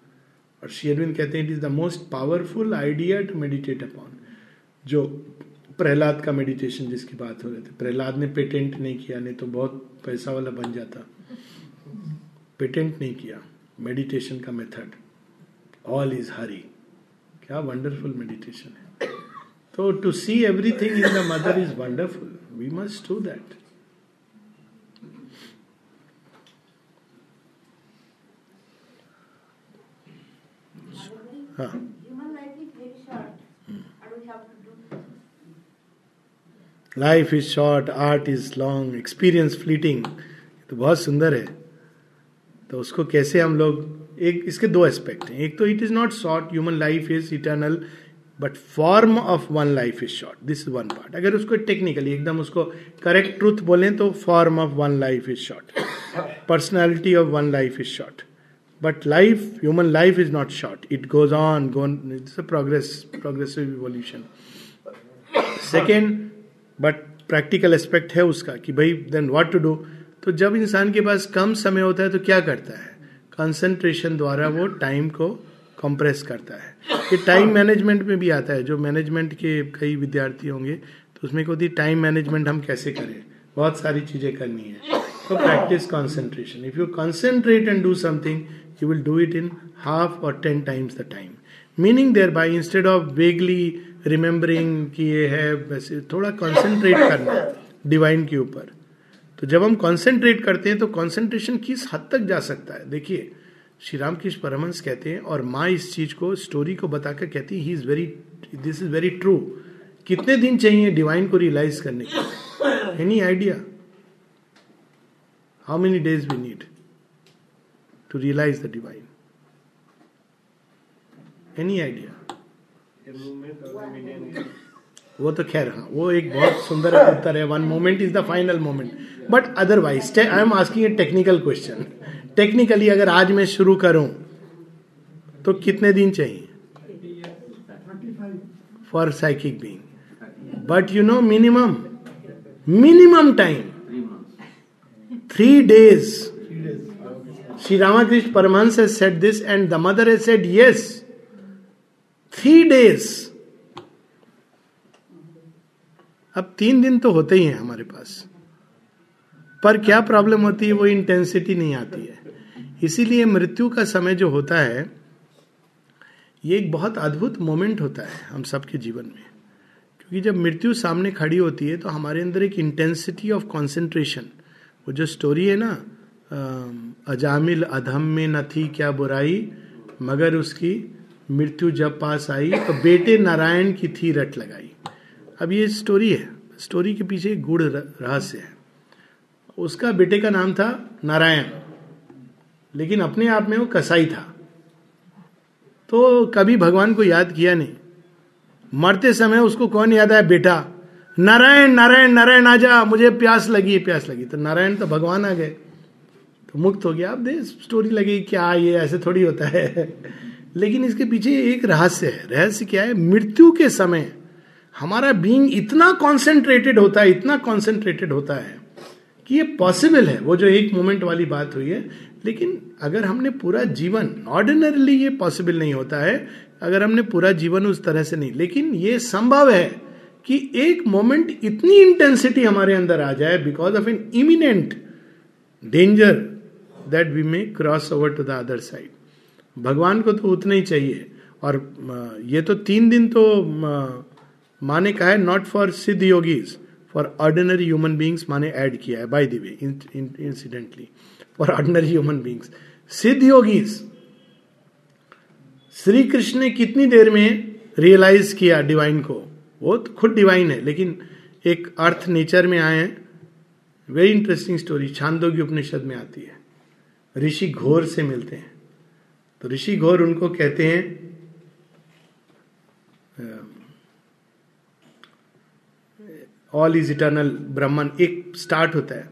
और शेरविंद कहते हैं it is the most powerful idea to meditate upon जो प्रहलाद का मेडिटेशन जिसकी बात हो रही थी। प्रहलाद ने पेटेंट नहीं किया, नहीं तो बहुत पैसा वाला बन जाता। पेटेंट नहीं किया मेडिटेशन का मेथड ऑल इज़ हरी क्या वंडरफुल मेडिटेशन है। तो to see everything in the mother is wonderful we must do that हाँ Human life is very short, and we have to life is short art is long experience fleeting तो बहुत सुंदर है। तो उसको कैसे हम लोग एक इसके दो एस्पेक्ट हैं। एक तो it is not short human life is eternal but form of one life is short this is one part अगर उसको टेक्निकली एकदम उसको करेक्ट ट्रूथ बोलें तो form of one life is short personality of one life is short but life human life is not short it goes on go it's progress progressive evolution second but practical aspect है उसका, कि भाई then what to do तो जब इंसान के पास कम समय होता है तो क्या करता है? कंसंट्रेशन द्वारा वो टाइम को कंप्रेस करता है। ये टाइम मैनेजमेंट में भी आता है। जो मैनेजमेंट के कई विद्यार्थी होंगे तो उसमें होती टाइम मैनेजमेंट हम कैसे करें? बहुत सारी चीज़ें करनी है। तो practice concentration if you concentrate and do something will do it in half और ten times the time meaning thereby instead of vaguely remembering कि ये है वैसे थोड़ा कंसंट्रेट करना डिवाइन के ऊपर। तो जब हम कंसंट्रेट करते हैं तो कंसंट्रेशन किस हद तक जा सकता है? देखिए, श्री रामकृष्ण परमहंस कहते हैं और माँ इस चीज़ को स्टोरी को बताकर कहती है he is very this is very true कितने दिन चाहिए डिवाइन को रियलाइज़ करने के any idea how many days we need to realize the divine any idea. वो तो खैर हाँ वो एक बहुत सुंदर उत्तर है। One moment is the final moment but otherwise I am asking a technical question technically अगर आज मैं शुरू करूँ तो कितने दिन चाहिए? For psychic being but you know minimum minimum time three days Shri Ramakrishna Paramahansa has said this and the mother has said yes. Days अब तीन दिन तो होते ही हैं हमारे पास। पर क्या प्रॉब्लम होती है? वो इंटेंसिटी नहीं आती है। इसीलिए मृत्यु का समय जो होता है, ये एक बहुत अद्भुत मोमेंट होता है हम सबके जीवन में। क्योंकि जब मृत्यु सामने खड़ी होती है तो हमारे अंदर एक इंटेंसिटी ऑफ़ कंसंट्रेशन वो जो स्टोरी है ना अजामिल अधम में न थी क्या बुराई? मगर उसकी मृत्यु जब पास आई तो बेटे नारायण की थी रट लगाई। अब ये स्टोरी है। स्टोरी के पीछे गूढ़ रहस्य है। उसका बेटे का नाम था नारायण। लेकिन अपने आप में वो कसाई था। तो कभी भगवान को याद किया नहीं। मरते समय उसको कौन याद आया? बेटा। नारायण नारायण नारायण, आजा, मुझे प्यास लगी प्यास लगी। तो नारायण तो भगवान आ गए। मुक्त हो गया। आप दे स्टोरी लगे क्या ये ऐसे थोड़ी होता है। लेकिन इसके पीछे एक रहस्य है। रहस्य क्या है? मृत्यु के समय हमारा बीइंग इतना कॉन्सेंट्रेटेड होता है, इतना कॉन्सेंट्रेटेड होता है कि ये पॉसिबल है। वो जो एक मोमेंट वाली बात हुई है। लेकिन अगर हमने पूरा जीवन ऑर्डिनरली ये पॉसिबल नहीं होता है। अगर हमने पूरा जीवन उस तरह से नहीं। लेकिन ये संभव है कि एक मोमेंट इतनी इंटेंसिटी हमारे अंदर आ जाए because of an imminent danger that we may cross over to the other side भगवान को तो उतना ही चाहिए। और ये तो तीन दिन तो माने कहा है not for siddha yogis for ordinary human beings माने ऐड किया है by the way incidentally for ordinary human beings siddha yogis Shri Krishna ने कितनी देर में रियलाइज़ किया डिवाइन को? वो तो खुद डिवाइन है, लेकिन एक अर्थ नेचर में आए हैं। Very interesting story Chandogya Upanishad में आती है। ऋषि घोर से मिलते हैं। तो ऋषि घोर उनको कहते हैं ऑल इज़ इटर्नल ब्रह्मन एक स्टार्ट होता है।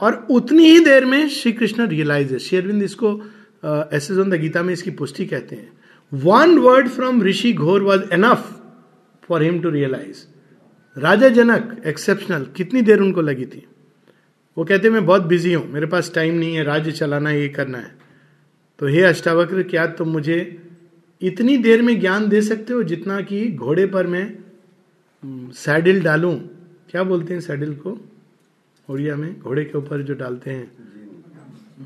और उतनी ही देर में श्री कृष्ण रियलाइज़ शेरविंद इसको एस एस द गीता में इसकी पुष्टि कहते हैं। One word from Rishi Ghora was enough for him to realize Raja Janak exceptional कितनी देर उनको लगी थी? वो कहते मैं बहुत बिज़ी हूँ मेरे पास टाइम नहीं है राज्य चलाना ये करना है। तो हे अष्टावक्र क्या तुम मुझे इतनी देर में ज्ञान दे सकते हो जितना कि घोड़े पर मैं सैडल हम्म, डालूं? क्या बोलते हैं सैडल को? उड़िया में घोड़े के ऊपर जो डालते हैं।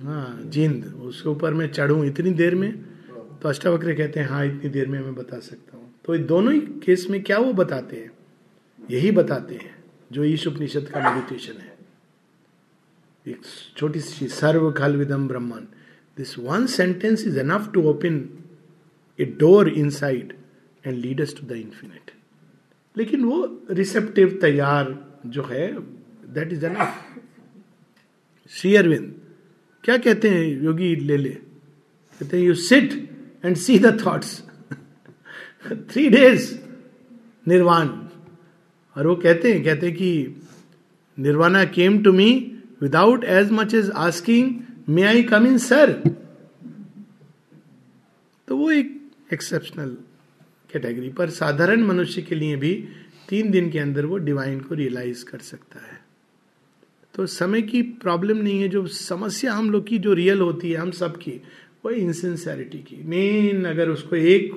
हाँ जींद। उसके ऊपर मैं चढ़ू इतनी देर में? तो अष्टावक्र कहते हैं हाँ इतनी देर में मैं बता सकता हूँ। तो दोनों ही केस में क्या वो बताते हैं? यही बताते हैं जो ईश उपनिषद का मेडिटेशन है। एक छोटी सी सर्व खल विदम ब्रह्मन this one sentence is enough to open a door inside and leaders to the infinite लेकिन वो रिसेप्टिव तैयार जो है that is enough Shri Aurobindo क्या कहते हैं योगी ले ले कहते हैं you sit and see the thoughts three days nirvana और वो कहते हैं कहते हैं कि nirvana came to me without as much as asking may I come in sir तो वो एक एक्सेप्शनल कैटेगरी पर साधारण मनुष्य के लिए भी तीन दिन के अंदर वो डिवाइन को रियलाइज़ कर सकता है। तो समय की प्रॉब्लम नहीं है, जो समस्या हम लोग की, जो रियल होती है, हम सब की, वो इंसिंसियरिटी की। मेन अगर उसको एक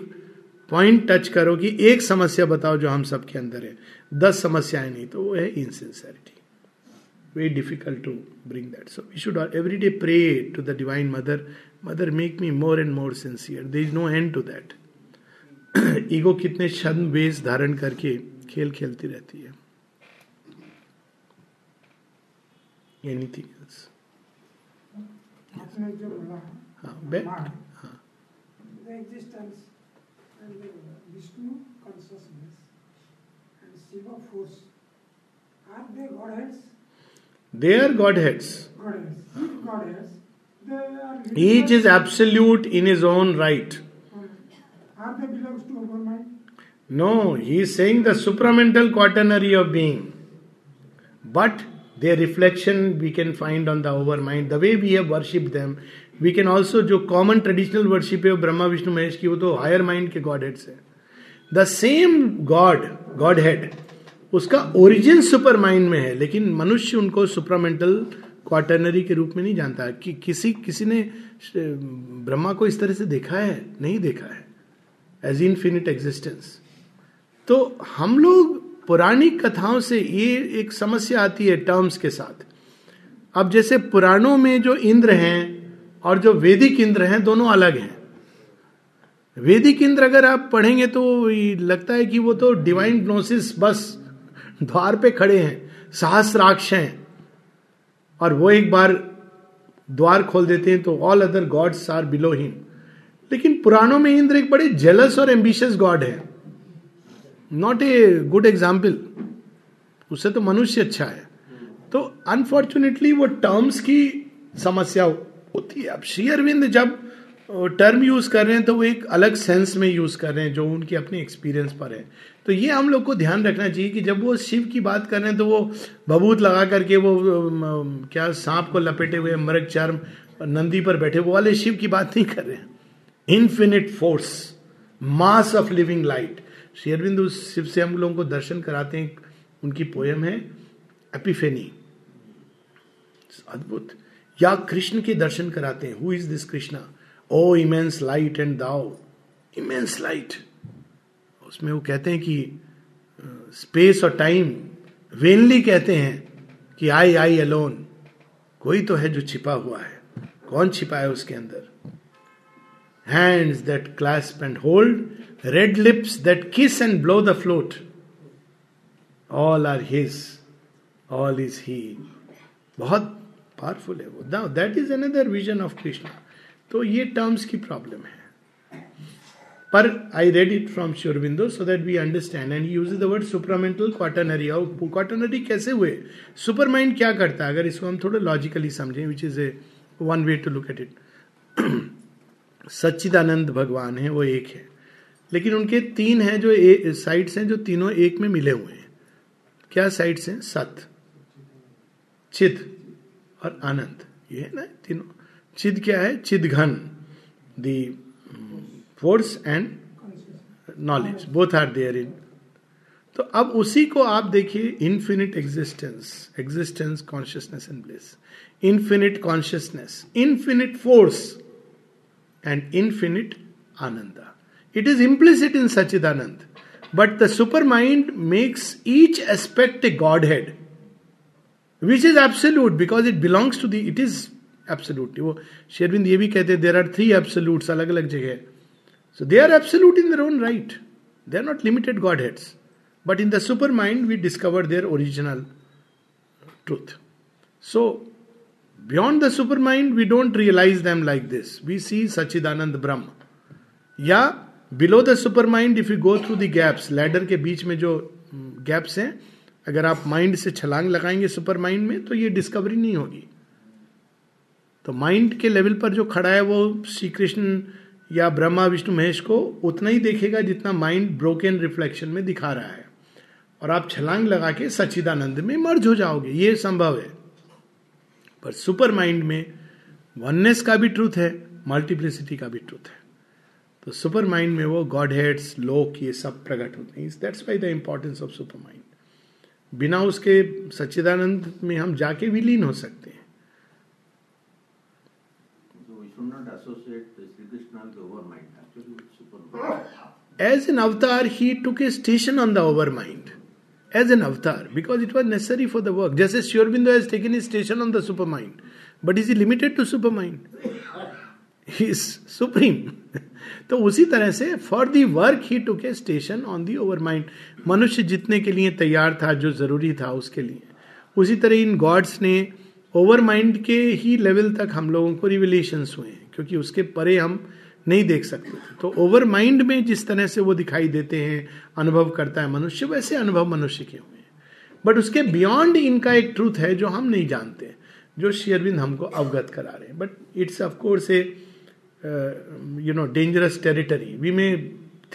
पॉइंट टच करो कि एक समस्या बताओ जो हम सब के अंदर है, दस समस्याएँ नहीं तो वो है very difficult to bring that so we should every day pray to the divine mother mother make me more and more sincere they is no end to that ego कितने छंद वेश धारण करके खेल खेलती रहती है। एनीथिंग एल्स हाँ बैठ। हाँ। the existence and the Vishnu consciousness and Shiva force are they are godheads Godheads. Godheads, each is absolute in his own right Are they belongs to our mind? no he is saying the supramental quaternary of being but their reflection we can find on the overmind the way we have worshipped them we can also जो common traditional worship है ब्रह्मा विष्णु महेश की वो तो higher mind के godhead से the same god God head उसका origin super mind में है, लेकिन मनुष्य उनको सुपरामेंटल क्वार्टनरी के रूप में नहीं जानता कि किसी किसी ने ब्रह्मा को इस तरह से देखा है? नहीं देखा है। एज इनफिनिट एग्जिस्टेंस तो हम लोग पुरानी कथाओं से ये एक समस्या आती है टर्म्स के साथ। अब जैसे पुराणों में जो इंद्र हैं और जो वैदिक इंद्र हैं, दोनों अलग हैं। वैदिक इंद्र अगर आप पढ़ेंगे तो लगता है कि वो तो डिवाइन ग्नोसिस बस द्वार पे खड़े हैं, सहस्राक्ष हैं, और वो एक बार द्वार खोल देते हैं तो all other gods are below him लेकिन पुराणों में इंद्र एक बड़े जेलस और एम्बिशियस गॉड है। नॉट ए गुड एग्ज़ाम्पल उससे तो मनुष्य अच्छा है। तो अनफॉर्चुनेटली वो टर्म्स की समस्या होती है। अब श्री अरविंद जब टर्म यूज़ कर रहे हैं तो वो एक अलग सेंस में यूज़ कर रहे हैं जो उनके अपने एक्सपीरियंस पर है। तो ये हम लोग को ध्यान रखना चाहिए कि जब वो शिव की बात कर रहे हैं तो वो बबूत लगा करके वो क्या सांप को लपेटे हुए मृग चर्म नंदी पर बैठे, वो वाले शिव की बात नहीं कर रहे हैं। Infinite force mass of living light Shri Aurobindo उस शिव से हम लोगों को दर्शन कराते हैं, उनकी पोयम है एपिफेनी अद्भुत। या कृष्ण के दर्शन कराते हैं। Who is this Krishna O immense light and thou immense light उसमें वो कहते हैं कि स्पेस और टाइम वेनली कहते हैं कि आई आई अलोन कोई तो है जो छिपा हुआ है। कौन छिपा है उसके अंदर? Hands that clasp and hold red lips that kiss and blow the flute all are his all is he बहुत पावरफुल है वो। That is another vision of Krishna तो ये टर्म्स की प्रॉब्लम है। पर I read it from Sri Aurobindo so that we understand and use the word supermental quaternary और quaternary कैसे हुए? सुपर माइंड क्या करता है? अगर इसको हम थोड़ा लॉजिकली समझें which is a one way to look at it Sachchidananda भगवान है, वो एक है। लेकिन उनके तीन हैं जो साइड्स हैं जो तीनों एक में मिले हुए हैं। क्या साइड्स हैं? सत चिद और आनंद। ये है ना, तीनों। चिद क्या है? चिद घन the force and knowledge both are there in तो अब उसी को आप देखिए infinite existence existence consciousness and bliss infinite consciousness infinite force and infinite ananda it is implicit in Sachchidananda but the supermind makes each aspect a godhead which is absolute because it belongs to the it is absolute वो शेरविंद ये भी कहते हैं there are three absolute अलग अलग जगह। Absolute in their own right they are not limited godheads but in the supermind we discover their original truth so beyond the supermind we don't realize them like this we see Sachchidananda Brahman या below the supermind if you go through the gaps ladder के बीच में जो gaps हैं अगर आप mind से छलांग लगाएँगे सुपर माइंड में तो ये डिस्कवरी नहीं होगी तो माइंड के लेवल पर जो खड़ा है वो श्री कृष्ण या ब्रह्मा, विष्णु, महेश को उतना ही देखेगा जितना माइंड ब्रोकन रिफ्लेक्शन में दिखा रहा है। और आप छलांग लगा के सच्चिदानंद में मर्ज हो जाओगे। ये संभव है। पर सुपर माइंड में वननेस का भी ट्रूथ है मल्टीप्लिसिटी का भी ट्रूथ है। तो सुपर माइंड में वो गॉड हेड्स लोक ये सब प्रकट होते हैं। That's why the importance of supermind बिना उसके सच्चिदानंद में हम जाके भी लीन हो सकते हैं। As an avatar he took a station on the overmind as an avatar because it was necessary for the work जैसे Sri Aurobindo has taken a station on the supermind but is he limited to supermind supreme तो उसी तरह से for the work he took a station on the overmind मनुष्य जितने के लिए तैयार था, जो ज़रूरी था उसके लिए। उसी तरह इन गॉड्स ने ओवर माइंड के ही लेवल तक हम लोगों को रिविलेशन हुए क्योंकि उसके परे हम नहीं देख सकते। तो ओवर माइंड में जिस तरह से वो दिखाई देते हैं अनुभव करता है मनुष्य वैसे अनुभव मनुष्य के हुए बट उसके बियॉन्ड इनका एक ट्रूथ है जो हम नहीं जानते जो शेयरविंद हमको अवगत करा रहे हैं। But it's of course a you know dangerous territory we may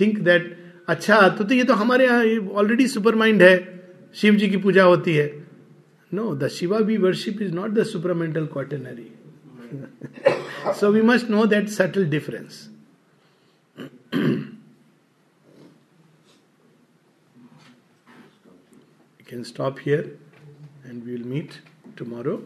think that अच्छा तो, तो ये तो हमारे यहाँ ऑलरेडी सुपर माइंड है शिव जी की पूजा होती है। No the Shiva we worship is not the supermental quaternary so we must know that subtle difference. we can stop here and we will meet tomorrow.